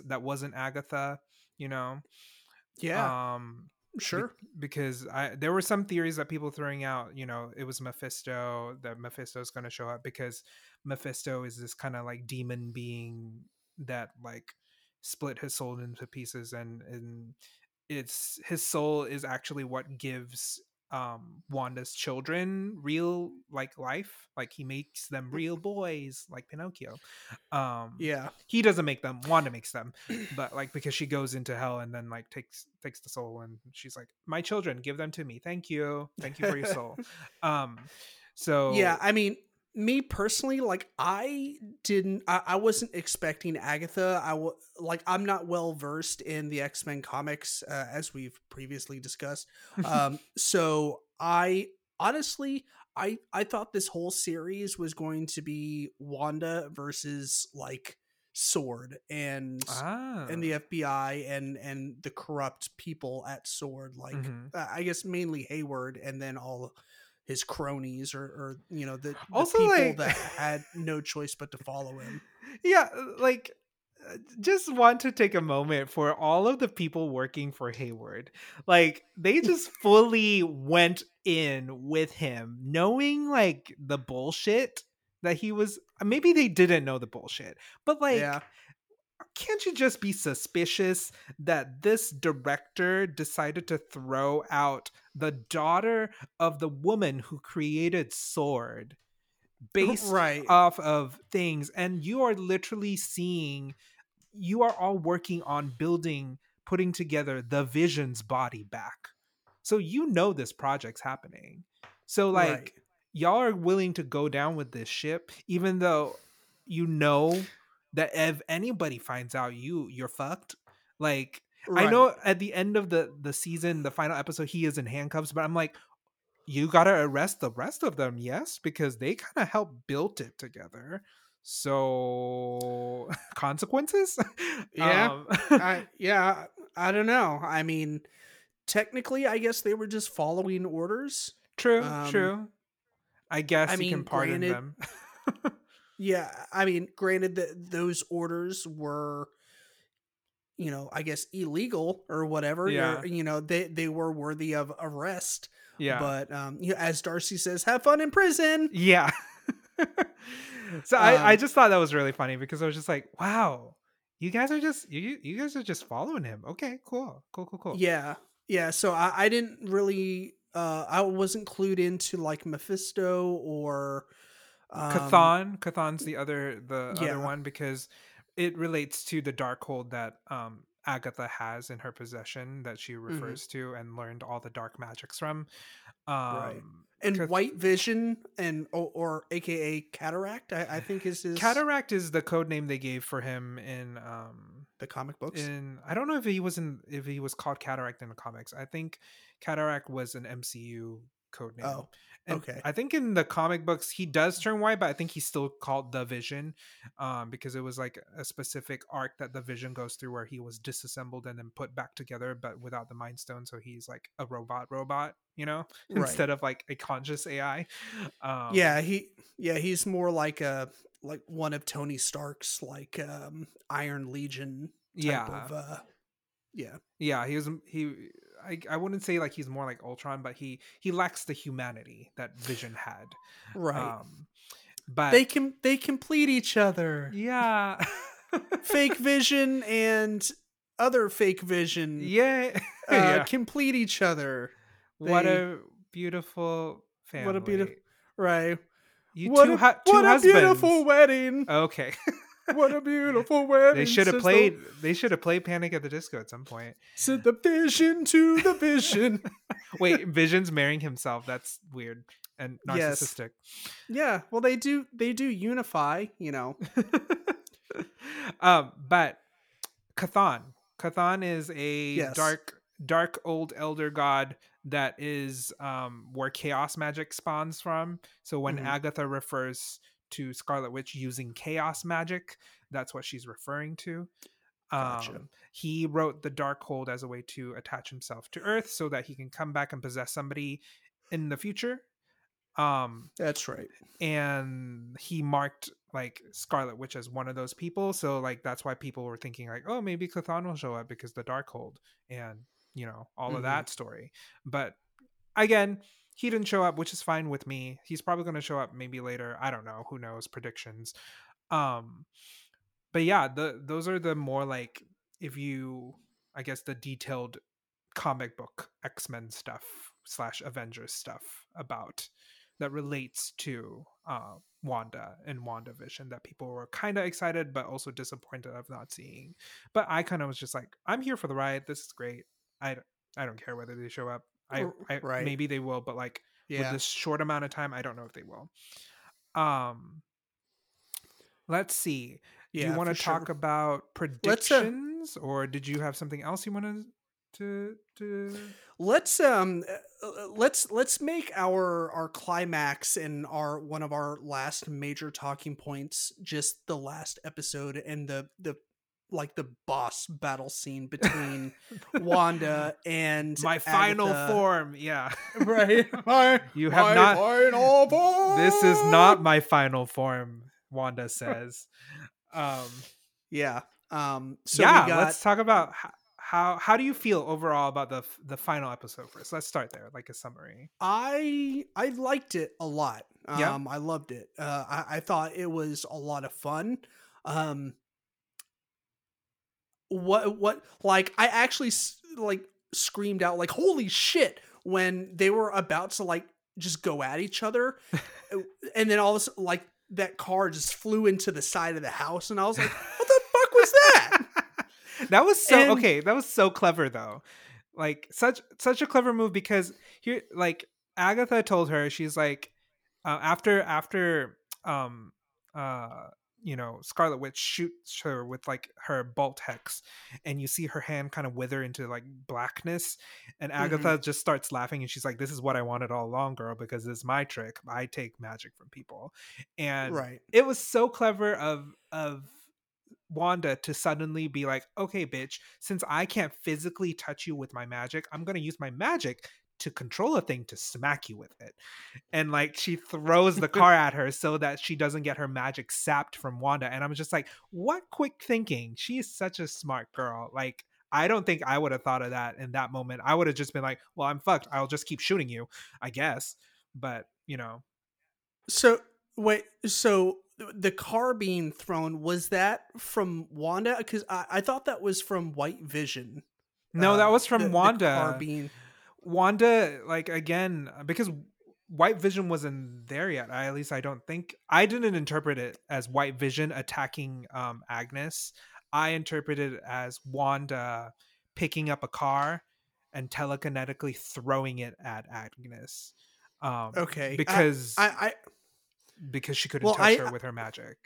that wasn't Agatha, you know? Yeah, Um be- sure. because I there were some theories that people throwing out, you know, it was Mephisto that Mephisto's going to show up because Mephisto is this kind of like demon being that like split his soul into pieces and and it's his soul is actually what gives um Wanda's children real like life like he makes them real boys like Pinocchio um Yeah. he doesn't make them wanda makes them but like because she goes into hell and then like takes takes the soul and she's like my children give them to me thank you thank you for your soul um so Yeah, I mean, me personally, like I didn't, I, I wasn't expecting Agatha. I w- like I'm not well versed in the X Men comics uh, as we've previously discussed. Um, so I honestly, I I thought this whole series was going to be Wanda versus like Sword and ah, and the FBI and and the corrupt people at Sword, like mhm. uh, I guess mainly Hayward, and then all his cronies or, or you know the, the Also, people like- that had no choice but to follow him. yeah like uh, just want to take a moment for all of the people working for Hayward. Like they just fully went in with him knowing like the bullshit that he was maybe they didn't know the bullshit. But like yeah, can't you just be suspicious that this director decided to throw out the daughter of the woman who created Sword based right. off of things and you are literally seeing you are all working on building putting together the vision's body back so you know this project's happening so like Right. y'all are willing to go down with this ship even though you know that if anybody finds out you you're fucked like i know at the end of the the season the final episode he is in handcuffs but i'm like you gotta arrest the rest of them yes because they kind of helped build it together so consequences Yeah. Um, I, yeah, I don't know. I mean, technically, I guess they were just following orders. true Um, true i guess I you can pardon granted- them Yeah, I mean, granted that those orders were, you know, I guess illegal or whatever. Yeah. They're- You know, they they were worthy of arrest. yeah But um, you know, as Darcy says, have fun in prison. Yeah. so I, I Um, just thought that was really funny because I was just like, wow, you guys are just you you guys are just following him. Okay, cool, cool, cool, cool. Yeah, yeah. So I, I didn't really, uh, I wasn't clued into like Mephisto or um, Chthon's the other the yeah. other one because it relates to the dark hold that um Agatha has in her possession that she Mm-hmm. refers to and learned all the dark magics from. Um and Cath- White Vision and or, or AKA Cataract. I, I think is his Cataract is the code name they gave for him in um the comic books. in I don't know if he was in if he was called Cataract in the comics. I think Cataract was an MCU code name. Oh, And okay. I think in the comic books he does turn white, but I think he's still called the Vision, um, because it was like a specific arc that the Vision goes through where he was disassembled and then put back together, but without the Mind Stone, so he's like a robot, robot, you know, Right. instead of like a conscious AI. Um, yeah, he yeah he's more like a like one of Tony Stark's like um Iron Legion type yeah, of uh yeah yeah. He was he. I, I wouldn't say like he's more like Ultron, but he he lacks the humanity that Vision had. right. Um, but they can they complete each other. yeah, Fake Vision and other fake Vision yeah, uh, yeah. complete each other. What a beautiful family. What a beautiful- Right. You what two, a, ha- two what a beautiful wedding. Okay. what a beautiful wedding. they should have played. The, They should have played Panic at the Disco at some point. said the vision to the vision. Wait, Vision's marrying himself. That's weird and Yes. narcissistic. yeah. Well, they do. They do unify. You know. um, but Chthon. Chthon is a Yes. dark, dark old elder god that is um where chaos magic spawns from. So when Mhm. Agatha refers to Scarlet Witch using chaos magic, that's what she's referring to. Gotcha. Um, he wrote the Darkhold as a way to attach himself to Earth so that he can come back and possess somebody in the future. Um, That's right. and he marked like Scarlet Witch as one of those people. So like that's why people were thinking like, oh, maybe Chthon will show up because the Darkhold and you know all Mhm. of that story. But again, he didn't show up, which is fine with me. He's probably going to show up maybe later. I don't know. Who knows? Predictions. Um, but yeah, the those are the more like if you, I guess, the detailed comic book X Men stuff slash Avengers stuff about that relates to uh, Wanda and WandaVision that people were kind of excited but also disappointed of not seeing. But I kind of was just like, I'm here for the ride. This is great. I, I don't care whether they show up. I, I right. maybe they will, but like with this short amount of time, I don't know if they will. Um, let's see. Do yeah. you want to for talk sure. about uh, predictions, or did you have something else you wanted to to? let's um uh, uh, let's let's make our our climax and our one of our last major talking points just the last episode and the the like the boss battle scene between Wanda and My final form, yeah. right my, You have my not- final form this is not my final form wanda says um yeah um so yeah we got let's talk about how, how how do you feel overall about the the final episode first let's start there like a summary I I liked it a lot. Um, Yeah? I loved it. Uh, I, I thought it was a lot of fun. Um, what what like I actually like screamed out like holy shit when they were about to like just go at each other and then all of a sudden, like that car just flew into the side of the house, and I was like, "What the fuck was that?" that was so And- okay. That was so clever though. Like such such a clever move because here like Agatha told her she's like uh, after after um uh you know Scarlet Witch shoots her with like her bolt hex and you see her hand kind of wither into like blackness and mm-hmm. Agatha just starts laughing and she's like this is what I wanted all along girl because it's my trick. I take magic from people. And right. it was so clever of of Wanda to suddenly be like, okay, bitch, since I can't physically touch you with my magic, I'm gonna use my magic to control a thing to smack you with it. And like she throws the car at her so that she doesn't get her magic sapped from Wanda. And I'm just like, what quick thinking? She is such a smart girl. Like, I don't think I would have thought of that in that moment. I would have just been like, well, I'm fucked. I'll just keep shooting you, I guess. But, you know, So wait, so the car being thrown was that from Wanda? Because I, I thought that was from White Vision. no, that uh, was from the- the Wanda. car being Wanda, like again, because White Vision wasn't there yet. I, at least I don't think I didn't interpret it as White Vision attacking um, Agnes. I interpreted it as Wanda picking up a car and telekinetically throwing it at Agnes. Um, okay. I- because I, I because she couldn't Well, touch I- her with her magic.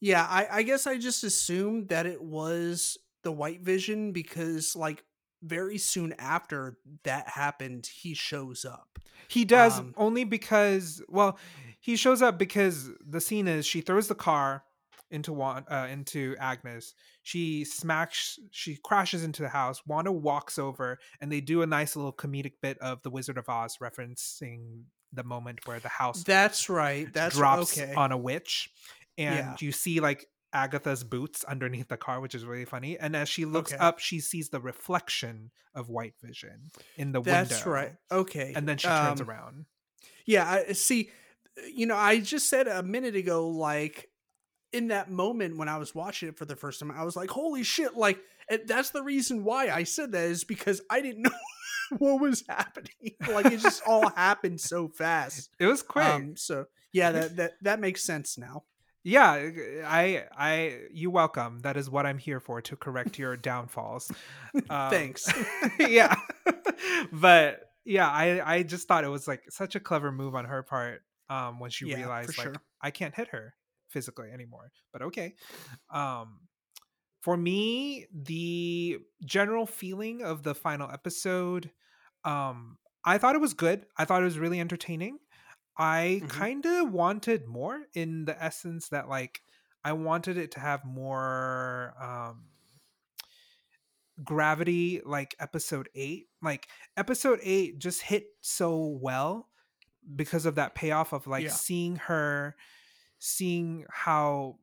yeah, I, I guess I just assumed that it was the White Vision because like very soon after that happened, he shows up. He does Um, only because well, he shows up because the scene is she throws the car into Wan, uh, into Agnes. She smacks she crashes into the house. Wanda walks over and they do a nice little comedic bit of the Wizard of Oz referencing the moment where the house That's right. That's drops okay. on a witch and Yeah. you see like Agatha's boots underneath the car, which is really funny. And as she looks Okay. up, she sees the reflection of White Vision in the That's window. That's right. Okay. And then she turns Um, around. Yeah, I see. You know, I just said a minute ago, like in that moment when I was watching it for the first time, I was like, "Holy shit!" Like that's the reason why I said that is because I didn't know what was happening. Like it just all happened so fast. It was quick. Um, so yeah, that that that makes sense now. Yeah, I, I, you welcome. That is what I'm here for to correct your downfalls. Um, Thanks. yeah, but yeah, I, I just thought it was like such a clever move on her part. Um, when she Yeah, realized like sure. I can't hit her physically anymore, but okay. Um, for me, the general feeling of the final episode, um, I thought it was good. I thought it was really entertaining. I Mhm. kind of wanted more in the essence that like I wanted it to have more um gravity like episode 8. Like episode 8 just hit so well because of that payoff of like Yeah. seeing her seeing how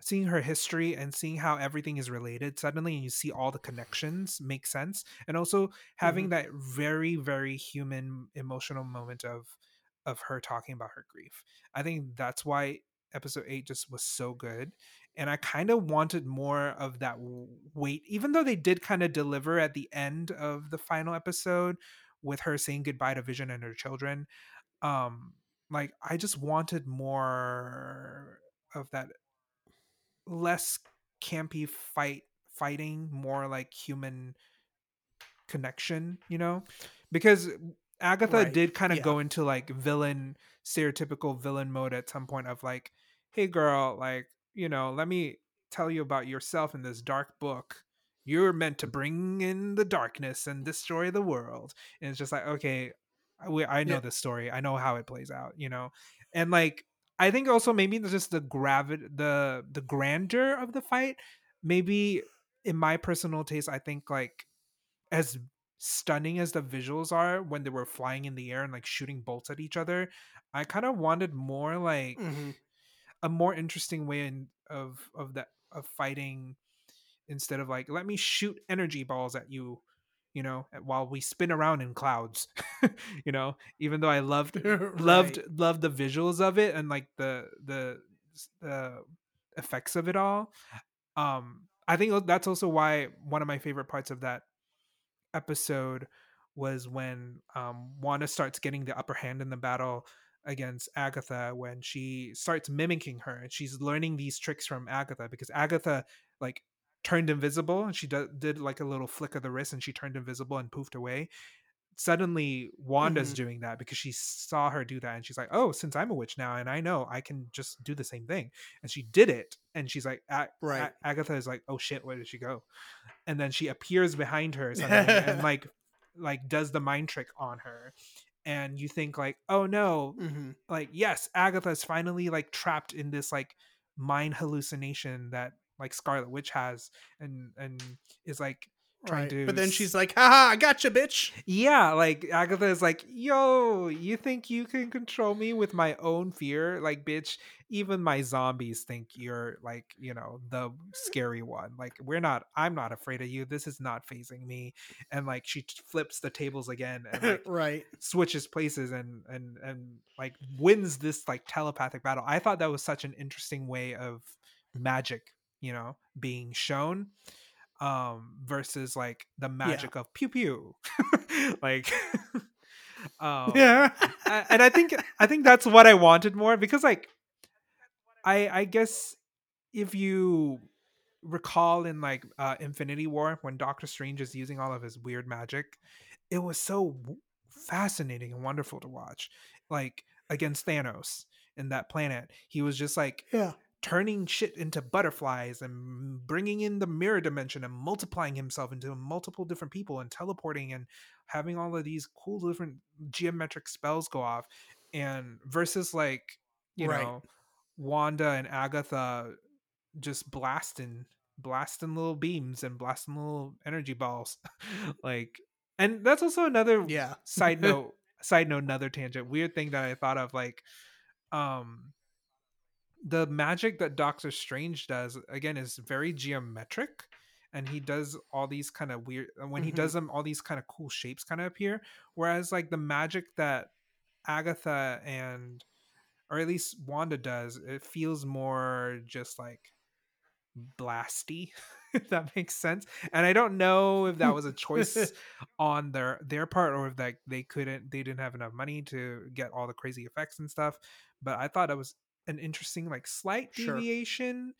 seeing her history and seeing how everything is related suddenly and you see all the connections make sense and also having that very very human emotional moment of of her talking about her grief. I think that's why episode 8 just was so good and i kind of wanted more of that weight even though they did kind of deliver at the end of the final episode with her saying goodbye to vision and her children um like i just wanted more of that less campy fight fighting more like human connection you know? Because agatha Right, did kind of yeah. go into like villain stereotypical villain mode at some point of like hey girl like you know let me tell you about yourself in this dark book you're meant to bring in the darkness and destroy the world and it's just like okay I- we, I know Yeah. this story i know how it plays out you know and like i think also maybe just the gravity the the grandeur of the fight maybe in my personal taste i think like as stunning as the visuals are when they were flying in the air and like shooting bolts at each other i kind of wanted more like Mhm. a more interesting way in, of of that of fighting instead of like let me shoot energy balls at you you know while we spin around in clouds you know even though i loved loved loved the visuals of it and like the the the effects of it all um i think that's also why one of my favorite parts of that episode was when um wanda starts getting the upper hand in the battle against Agatha when she starts mimicking her and she's learning these tricks from Agatha because Agatha like turned invisible and she d- did like a little flick of the wrist and she turned invisible and poofed away suddenly Wanda's Mhm. doing that because she saw her do that and she's like, "Oh, since I'm a witch now and I know I can just do the same thing." And she did it and she's like A- Right. A- Agatha is like, "Oh shit, where did she go?" And then she appears behind her and like like does the mind trick on her. And you think like, "Oh no, Mhm. like yes, Agatha's finally like trapped in this like mind hallucination that like Scarlet Witch has and and is like trying Right. to But then she's like, haha, I gotcha, bitch. yeah, like Agatha is like, yo, you think you can control me with my own fear? Like, bitch, even my zombies think you're like, you know, the scary one. Like, we're not, I'm not afraid of you. This is not fazing me. And like, she flips the tables again and like right. switches places and, and, and like wins this like telepathic battle. I thought that was such an interesting way of magic, you know, being shown um versus like the magic of pew pew like um Yeah. and i think i think that's what i wanted more because like i i guess if you recall in like uh infinity war when doctor strange is using all of his weird magic it was so w- fascinating and wonderful to watch like against thanos in that planet he was just like yeah. Turning shit into butterflies and bringing in the mirror dimension and multiplying himself into multiple different people and teleporting and having all of these cool different geometric spells go off and versus like you Right. know Wanda and Agatha just blasting blasting little beams and blasting little energy balls like and that's also another Yeah. side note side note another tangent weird thing that i thought of like um the magic that doctor strange does again is very geometric and he does all these kind of weird when he Mhm. does them all these kind of cool shapes kind of appear whereas like the magic that agatha and or at least wanda does it feels more just like blasty if that makes sense and i don't know if that was a choice on their their part or if like they couldn't they didn't have enough money to get all the crazy effects and stuff but i thought it was an interesting like slight Sure. deviation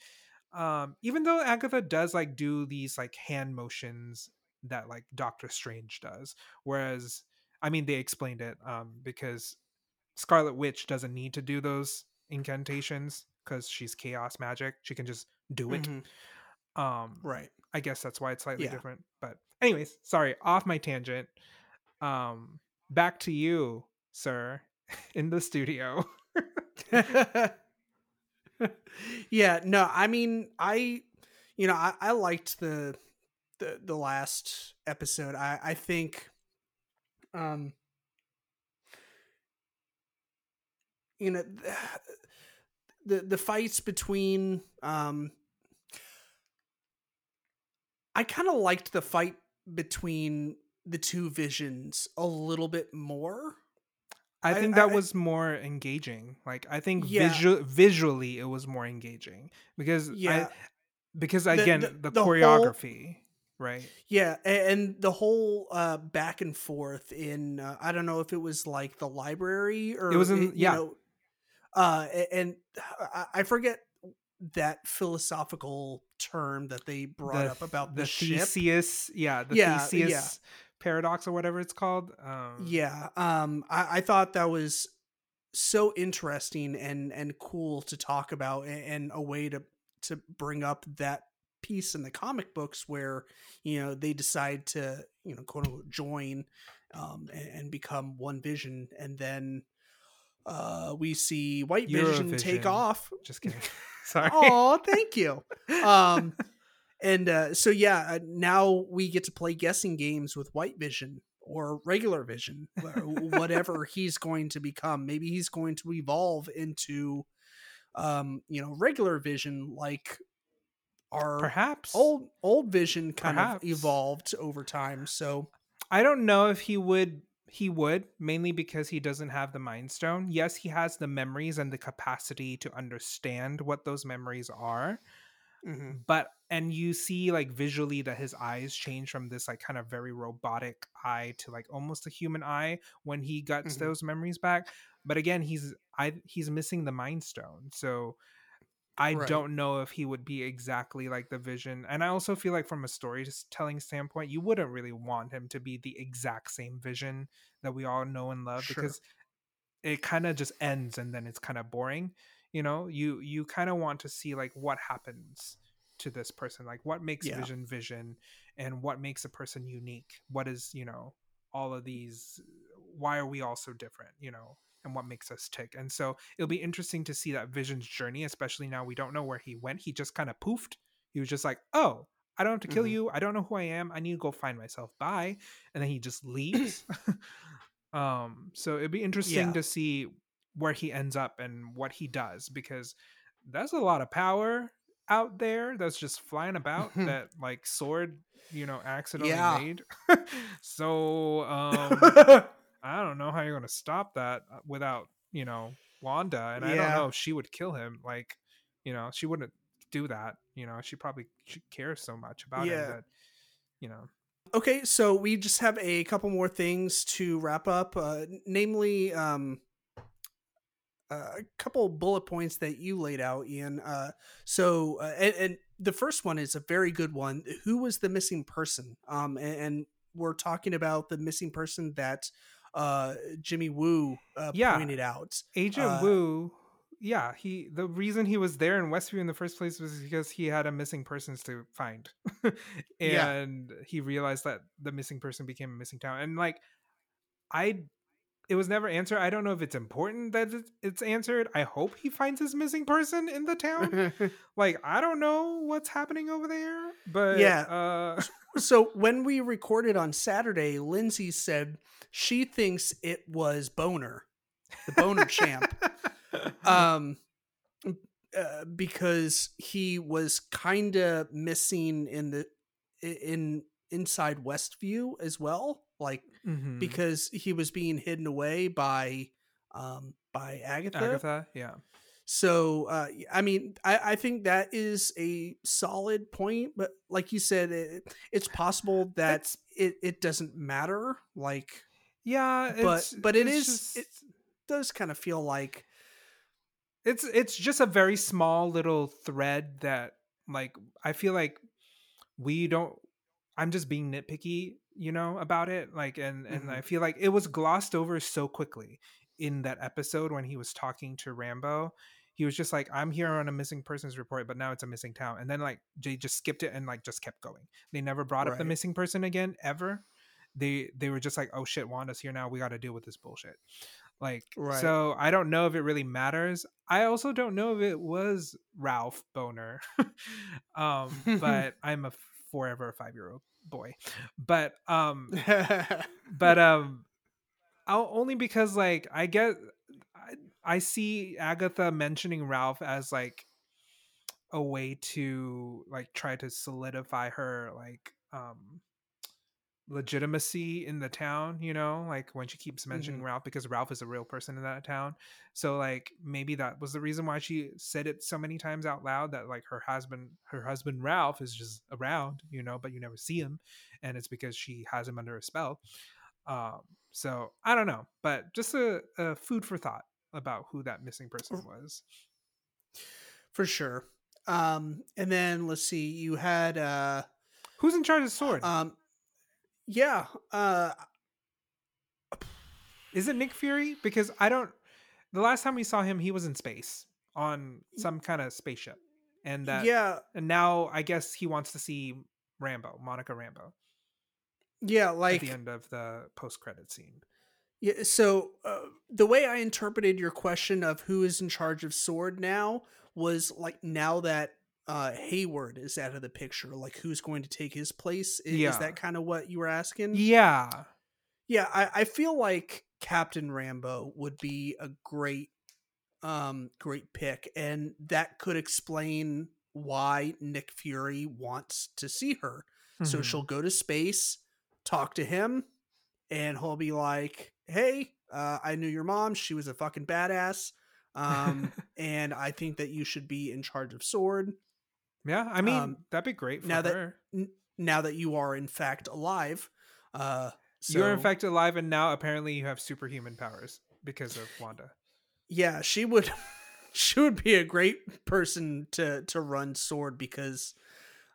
um even though agatha does like do these like hand motions that like doctor strange does whereas i mean they explained it um because scarlet witch doesn't need to do those incantations because she's chaos magic she can just do it Mhm. um Right. I guess that's why it's slightly Yeah. different. But anyways, sorry, off my tangent. Um back to you, sir, in the studio. yeah, no, I mean, I, you know, I, I liked the, the the last episode. I I think, um, you know, the the fights between, um, I kind of liked the fight between the two visions a little bit more. I I- think that I- was more engaging. Like I think Yeah. visual visually it was more engaging because Yeah. I, because again the- the, the whole- choreography, right? Yeah, and the whole uh, back and forth in uh, I don't know if it was like the library or it was in- you yeah. know, uh, and I- I forget that philosophical term that they brought The- up about the, the ship. Theseus, yeah, the Yeah, Theseus yeah. Paradox or whatever it's called. Um, Yeah, um, I, I thought that was so interesting and and cool to talk about, and a way to to bring up that piece in the comic books where you know they decide to you know quote unquote join um, and, and become one vision, and then uh, we see White Vision take off. just kidding. Sorry. Oh, thank you. Um, and uh, so yeah, uh, now we get to play guessing games with White Vision or regular Vision, whatever he's going to become. Maybe he's going to evolve into, um, you know, regular Vision, like our Perhaps old old Vision kind Perhaps. of evolved over time. So I don't know if he would he would mainly because he doesn't have the mind stone. Yes, he has the memories and the capacity to understand what those memories are. mhm. But and you see like visually that his eyes change from this like kind of very robotic eye to like almost a human eye when he gets Mhm. those memories back. but again he's i he's missing the mind stone so i Right. don't know if he would be exactly like the vision and i also feel like from a storytelling standpoint you wouldn't really want him to be the exact same vision that we all know and love Sure. because it kind of just ends and then it's kind of boring you know you you kind of want to see like what happens to this person like what makes Yeah. vision vision and what makes a person unique? What is you know all of these why are we all so different you know and what makes us tick? And so it'll be interesting to see that vision's journey especially now we don't know where he went. He just kind of poofed. He was just like oh i don't have to kill Mhm. you. I don't know who i am. I need to go find myself. Bye. And then he just leaves. Um so it'd be interesting Yeah. to see where he ends up and what he does because that's a lot of power out there that's just flying about that like sword you know accidentally Yeah. made so um i don't know how you're gonna stop that uh, without you know wanda and i don't know if she would kill him like you know she wouldn't do that you know she probably cares so much about Yeah. him that you know Okay, so we just have a couple more things to wrap up, uh, namely um, uh, a couple bullet points that you laid out, Ian. Uh, so, uh, and, and the first one is a very good one. Who was the missing person? Um, and, and we're talking about the missing person that uh, Jimmy Woo uh, Yeah. pointed out. Agent Uh, Woo, yeah, he the reason he was there in Westview in the first place was because he had a missing persons to find, Yeah. and he realized that the missing person became a missing town. And like, I, it was never answered. I don't know if it's important that it's, answered. I hope he finds his missing person in the town. like, I don't know what's happening over there, but Yeah. uh, so when we recorded on Saturday, Lindsay said she thinks it was Bohner, the Boner champ. um uh, because he was kind of missing in the in inside westview as well like mhm. because he was being hidden away by um by agatha, Agatha, yeah, so uh i mean i i think that is a solid point but like you said it, it's possible that It's- it, it doesn't matter like yeah, But- but it is- just- it- does kind of feel like it's it's just a very small little thread that like i feel like we don't i'm just being nitpicky you know about it like and and Mhm. i feel like it was glossed over so quickly in that episode when he was talking to rambeau. He was just like i'm here on a missing persons report but now it's a missing town. And then like they just skipped it and like just kept going. They never brought up the missing person again ever. They they were just like oh shit wanda's here now. We got to deal with this bullshit. Like Right. so i don't know if it really matters. I also don't know if it was ralph bohner. Um but i'm a forever five year old boy. But um but um I'll, only because like i get I, I see agatha mentioning ralph as like a way to like try to solidify her like um legitimacy in the town you know like when she keeps mentioning ralph because ralph is a real person in that town. So like maybe that was the reason why she said it so many times out loud that like her husband her husband ralph is just around you know but you never see him and it's because she has him under a spell. Um so i don't know but just a, a food for thought about who that missing person was. For sure. Um and then let's see you had uh who's in charge of sword? um yeah uh is it nick fury? Because i don't the last time we saw him he was in space on some kind of spaceship and that yeah. and now i guess he wants to see rambeau monica rambeau. Yeah at like the end of the post-credit scene. Yeah, so uh, the way I interpreted your question of who is in charge of Sword now was like now that uh, Hayward is out of the picture, like who's going to take his place? Is, Yeah. that kind of what you were asking? yeah Yeah, I, I feel like Captain Rambeau would be a great, um, great pick, and that could explain why Nick Fury wants to see her. So Mhm. she'll go to space, talk to him, and he'll be like, "Hey, uh, I knew your mom. She was a fucking badass, um, and I think that you should be in charge of Sword yeah i mean um, that'd be great for now that- her now that you are in fact alive." Uh, so, you're in fact alive and now apparently you have superhuman powers because of Wanda. Yeah, she would she would be a great person to to run sword because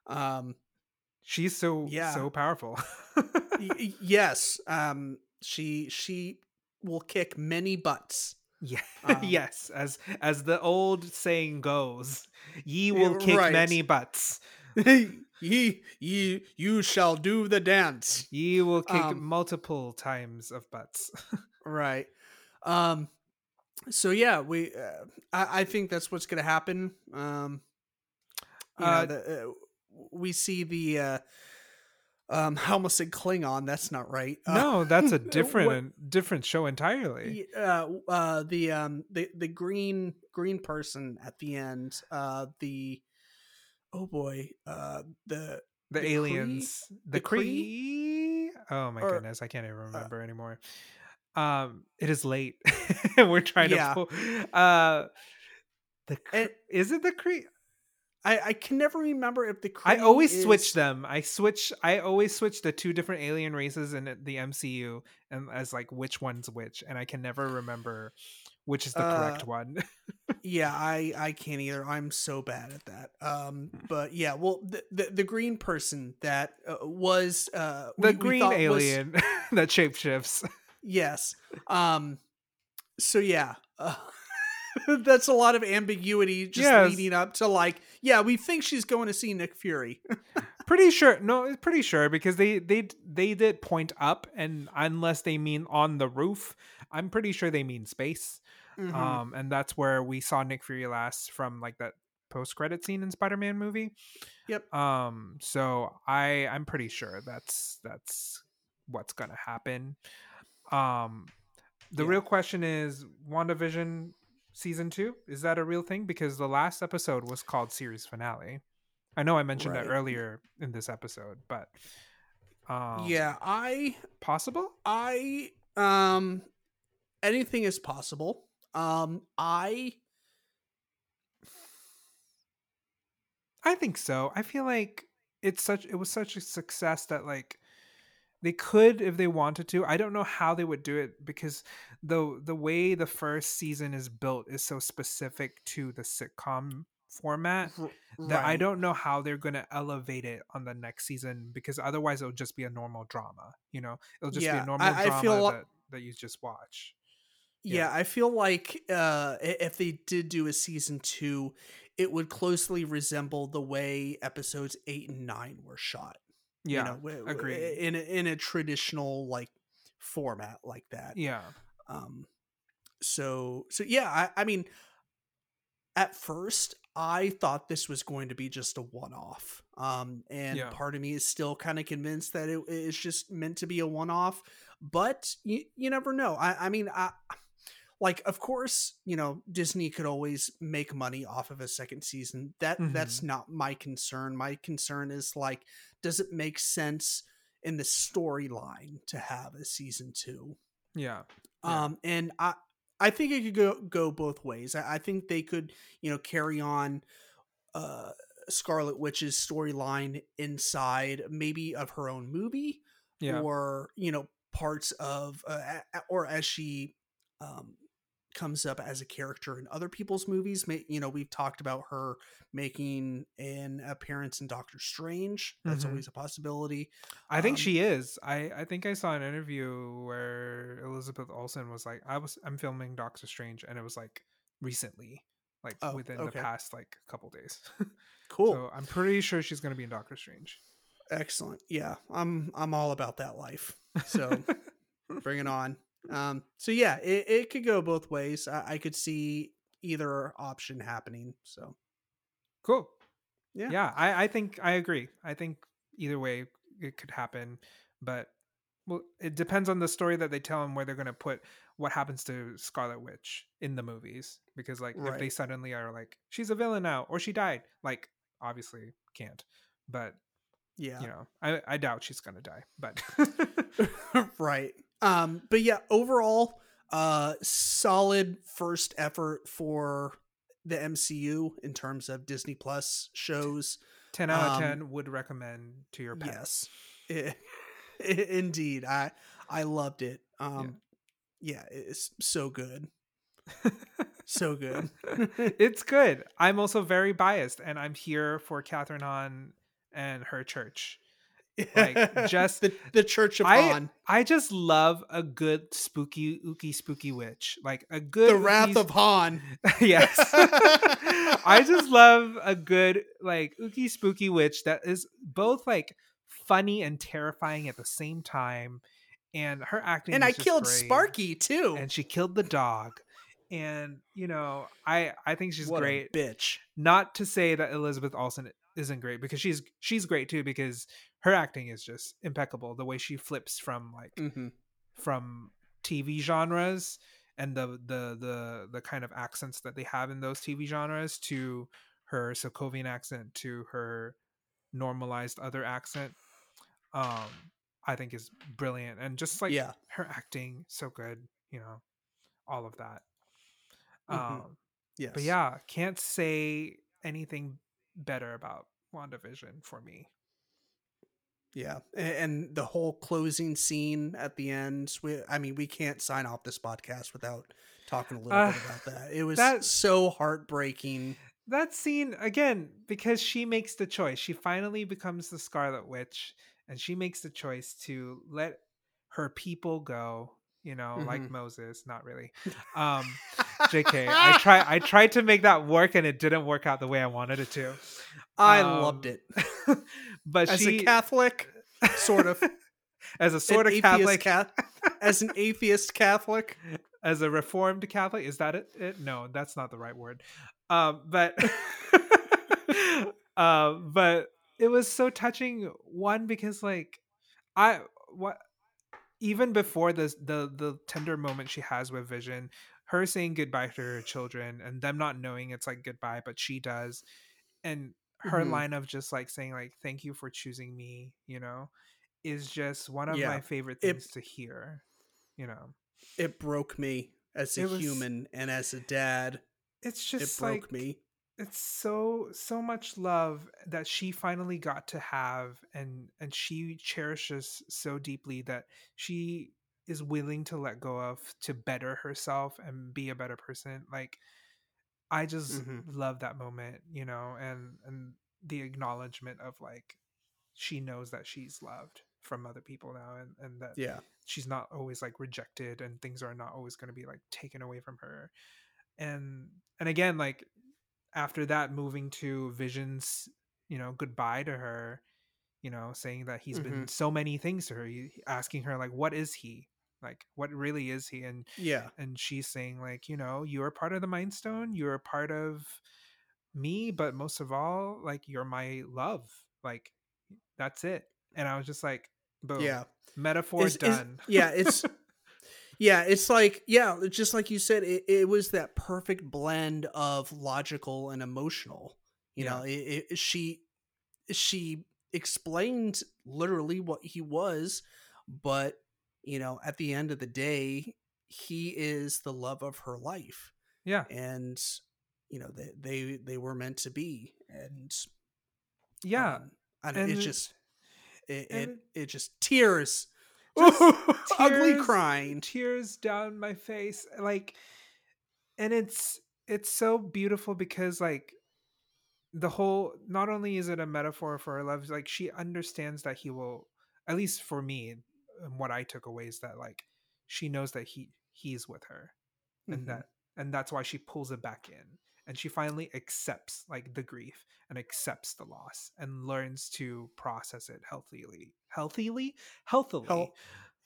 um She's so Yeah. so powerful. y- yes, um she she will kick many butts. Yeah. Um, yes, as as the old saying goes, ye will kick right. many butts. ye ye you shall do the dance. Ye will kick Um, multiple times of butts. Right. Um so yeah, we uh, I I think that's what's going to happen. Um you know, Uh, the, uh, we see the uh um I almost said Klingon, that's not right. Uh, no, that's a what- different different show entirely. uh, uh the um the the green green person at the end uh the oh boy uh the The, the Kree- aliens, the, the Kree? Kree. Oh my Or- uh, goodness, I can't even remember anymore. Um, it is late. We're trying Yeah. to pull. Uh, the is it the Kree? I I can never remember if the I Kree always switch them. I switch. I always switch the two different alien races in the MCU, and as like which one's which, and I can never remember which is the correct Uh, one. Yeah, I I can't either. I'm so bad at that. Um, but yeah, well, the the, the green person that uh, was uh the we- we green was- alien that shapeshifts. yes. Um. So yeah, uh, that's a lot of ambiguity just Yes. leading up to like, yeah, we think she's going to see Nick Fury. pretty sure no pretty sure because they they they did point up and unless they mean on the roof i'm pretty sure they mean space Mhm. um and that's where we saw nick fury last from like that post-credit scene in spider-man movie Yep. um so i i'm pretty sure that's that's what's gonna happen um the Yeah. real question is wandavision season two? Is that a real thing? Because the last episode was called series finale. I know i mentioned that earlier in this episode but um yeah, I possible? I um anything is possible. Um I I think so. I feel like it's such it was such a success that like they could if they wanted to. I don't know how they would do it because the the way the first season is built is so specific to the sitcom format r- that I don't know how they're going to elevate it on the next season because otherwise it'll just be a normal drama, you know. It'll just be a normal I- I drama feel lo- that, that you just watch. Yeah, I feel like uh, if they did do a season two, it would closely resemble the way episodes eight and nine were shot. Yeah. you know, agreed. In a, in a traditional like format like that. yeah. Um, so so yeah, I, I mean, at first I thought this was going to be just a one off. Um, and Yeah. part of me is still kind of convinced that it is just meant to be a one off. But you you never know. I I mean I. Like, of course, you know Disney could always make money off of a second season. That that's not my concern. My concern is like, does it make sense in the storyline to have a season two? Yeah. Yeah. Um, and I I think it could go go both ways. I, I think they could you know carry on uh Scarlet Witch's storyline inside maybe of her own movie Yeah. or you know parts of uh, or as she um comes up as a character in other people's movies you know we've talked about her making an appearance in doctor strange that's Mhm. always a possibility I think Um, she is. I I think I saw an interview where Elizabeth Olsen was like, "I was I'm filming Doctor Strange," and it was like recently, like Oh, within okay. the past like couple days. cool So I'm pretty sure she's gonna be in Doctor Strange. excellent yeah i'm i'm all about that life so bring it on um so yeah it, it could go both ways I, I could see either option happening so cool. Yeah. Yeah. I I think I agree. I think either way it could happen, but well, it depends on the story that they tell and where they're gonna put what happens to Scarlet Witch in the movies. Because like if they suddenly are like, she's a villain now or she died, like obviously can't. But yeah you know i i doubt she's gonna die but right um but yeah overall uh solid first effort for the mcu in terms of disney plus shows 10 out of Um, 10 would recommend to your pet yes I- I- indeed i i loved it um yeah, it's so good. so good. it's good. I'm also very biased, and I'm here for Kathryn Hahn and her church. Like just the, the Church of I Hahn. I just love a good spooky ooky spooky witch. Like a good The Wrath of Hahn. yes. I just love a good like ooky spooky witch that is both like funny and terrifying at the same time. And her acting And I killed great. Sparky too. and she killed the dog. And you know, I I think she's what great. a bitch. Not to say that Elizabeth Olsen isn't great because she's she's great too because her acting is just impeccable. The way she flips from like hmm from TV genres and the the the the kind of accents that they have in those TV genres to her Sokovian accent to her normalized other accent um I think is brilliant and just like yeah. her acting so good, you know, all of that. Mhm. Um Yes. but yeah, can't say anything better about WandaVision for me. Yeah, and the whole closing scene at the end. We, I mean, we can't sign off this podcast without talking a little Uh, bit about that. It was that- so heartbreaking. that scene again because she makes the choice she finally becomes the scarlet witch and she makes the choice to let her people go you know like Mhm. moses not really um jk i try i tried to make that work and it didn't work out the way i wanted it to I Um, loved it but as she a Catholic, sort of as a sort an of catholic Ca- as an atheist Catholic. as a reformed catholic is that it, it? no that's not the right word um but uh, but it was so touching one because like i what even before this the the tender moment she has with vision her saying goodbye to her children and them not knowing it's like goodbye but she does and her Mhm. line of just like saying like thank you for choosing me you know is just one of Yeah. my favorite It- things to hear you know It broke me as a was- human and as a dad. it's It just broke like me. it's so so much love that she finally got to have and and she cherishes so deeply that she is willing to let go of to better herself and be a better person like i just Mhm. love that moment you know and and the acknowledgement of like she knows that she's loved from other people now and and that Yeah. she's not always like rejected and things are not always going to be like taken away from her and and again like after that moving to visions you know goodbye to her you know saying that he's been so many things to her asking her like what is he like what really is he and Yeah. and she's saying like you know you're part of the mind stone you're a part of me but most of all like you're my love like that's it and i was just like boom Yeah. metaphor is- done yeah, it's yeah, it's like yeah, just like you said, it, it was that perfect blend of logical and emotional. You know, it, it, she she explained literally what he was, but you know, at the end of the day, he is the love of her life, yeah and you know they they they were meant to be, and yeah um, don't, and it's just it, it it just tears, Just ugly crying. tears down my face like and it's it's so beautiful because like the whole not only is it a metaphor for her love like she understands that he will at least for me and what i took away is that like she knows that he he's with her and Mhm. that and that's why she pulls it back in and she finally accepts like the grief and accepts the loss and learns to process it healthily healthily healthily Hel-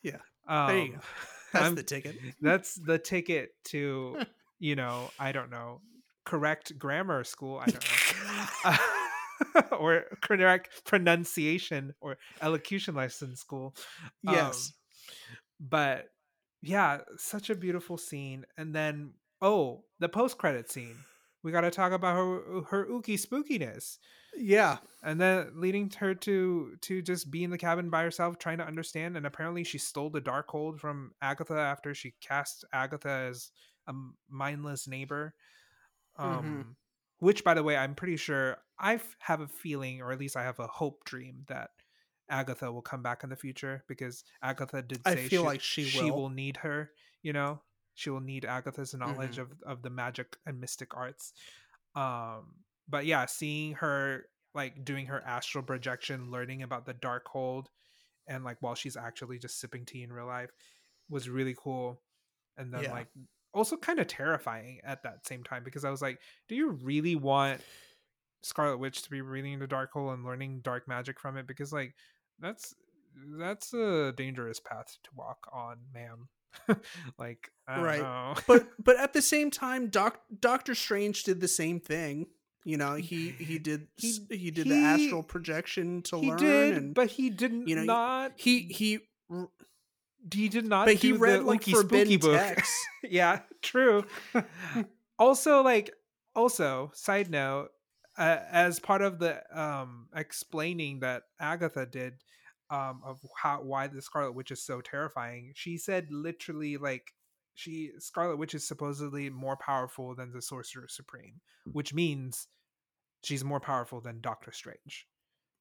yeah, um, there you go. That's I'm- the ticket. that's the ticket to you know i don't know correct grammar school i don't know or correct pronunciation or elocution lesson school Um, Yes. but yeah such a beautiful scene and then oh the post-credit scene we got to talk about her her ooky spookiness yeah. and then leading her to to just be in the cabin by herself trying to understand and apparently she stole the Darkhold from agatha after she cast agatha as a mindless neighbor um Mhm. Which by the way i'm pretty sure i have a feeling or at least i have a hope dream that Agatha will come back in the future because Agatha did I say feel like she she will. will need her. You know, she will need Agatha's knowledge Mm-hmm. of of the magic and mystic arts. Um, but yeah, seeing her like doing her astral projection, learning about the Darkhold, and like while she's actually just sipping tea in real life was really cool. And then Yeah. like also kind of terrifying at that same time because I was like, do you really want Scarlet Witch to be reading the Darkhold and learning dark magic from it? Because like that's that's a dangerous path to walk on, ma'am. like I don't Right. but but at the same time, Doc Doctor Strange did the same thing. You know, he he did He- he, did he- the astral projection to learn, did, and but he didn't you know, not. he he He did not. but he do the read like forbidden Spooky book. texts. yeah, true. also, like, also, side note, uh, as part of the um explaining that Agatha did um of how why the Scarlet Witch is so terrifying, she said literally like she Scarlet Witch is supposedly more powerful than the Sorcerer Supreme, which means she's more powerful than Doctor Strange.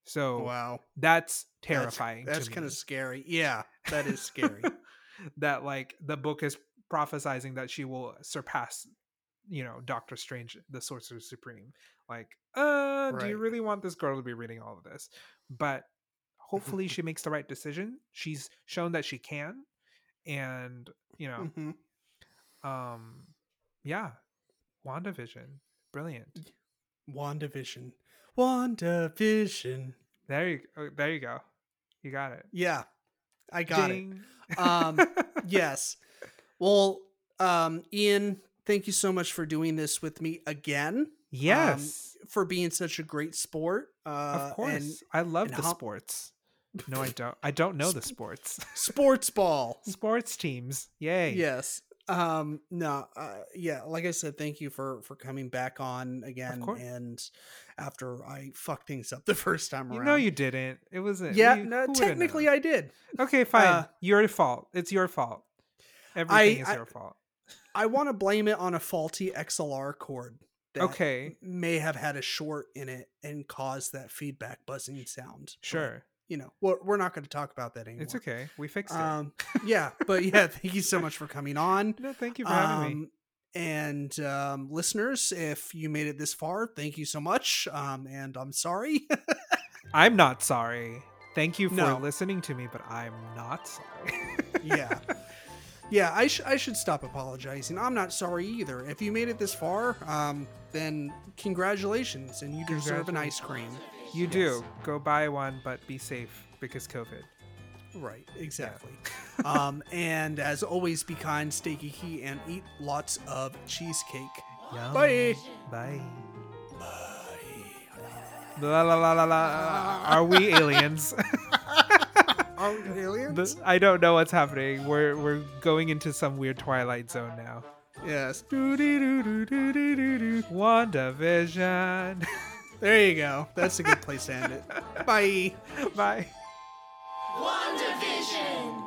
So Wow, that's That's- terrifying. That's, to kind of scary. Yeah, that is scary. that like the book is prophesizing that she will surpass you know doctor strange the sorcerer supreme. Like uh do you really want this girl to be reading all of this? But hopefully she makes the right decision. She's shown that she can and you know Mhm. um yeah. Wandavision. Brilliant. WandaVision, WandaVision. there you oh, there you go you got it Yeah, I got Ding. it. Um, yes. Well, um, Ian, thank you so much for doing this with me again. yes For being such a great sport. Uh, of course And i love the how- sports no i don't i don't know the sports sports ball. sports teams yay Yes. Um. No. Uh, yeah. Like I said, thank you for for coming back on again. course. And after I fucked things up the first time around. know you didn't it wasn't Yeah. you- no, technically. I did. okay fine uh, your fault it's your fault everything is I- your fault I want to blame it on a faulty XLR cord. That okay May have had a short in it and caused that feedback buzzing sound. but, sure you know, we're, we're not going to talk about that anymore. it's okay we fixed it Um. yeah. But yeah, thank you so much for coming on. no thank you for having me Um, and um, listeners, if you made it this far, thank you so much. Um, and I'm sorry. i'm not sorry thank you for No. listening to me but i'm not sorry yeah, yeah. I sh- I should stop apologizing. I'm not sorry either. If you made it this far, um, then congratulations, and you deserve an ice cream. you do go buy one but be safe because covid Right, exactly. um, and as always, be kind, stay geeky, and eat lots of cheesecake. Yum. Bye. bye La la la la la. Are we aliens? Are we aliens? The- I don't know what's happening. We're we're going into some weird twilight zone now. yes. WandaVision. There you go. That's a good place to end it. Bye. Bye. WandaVision!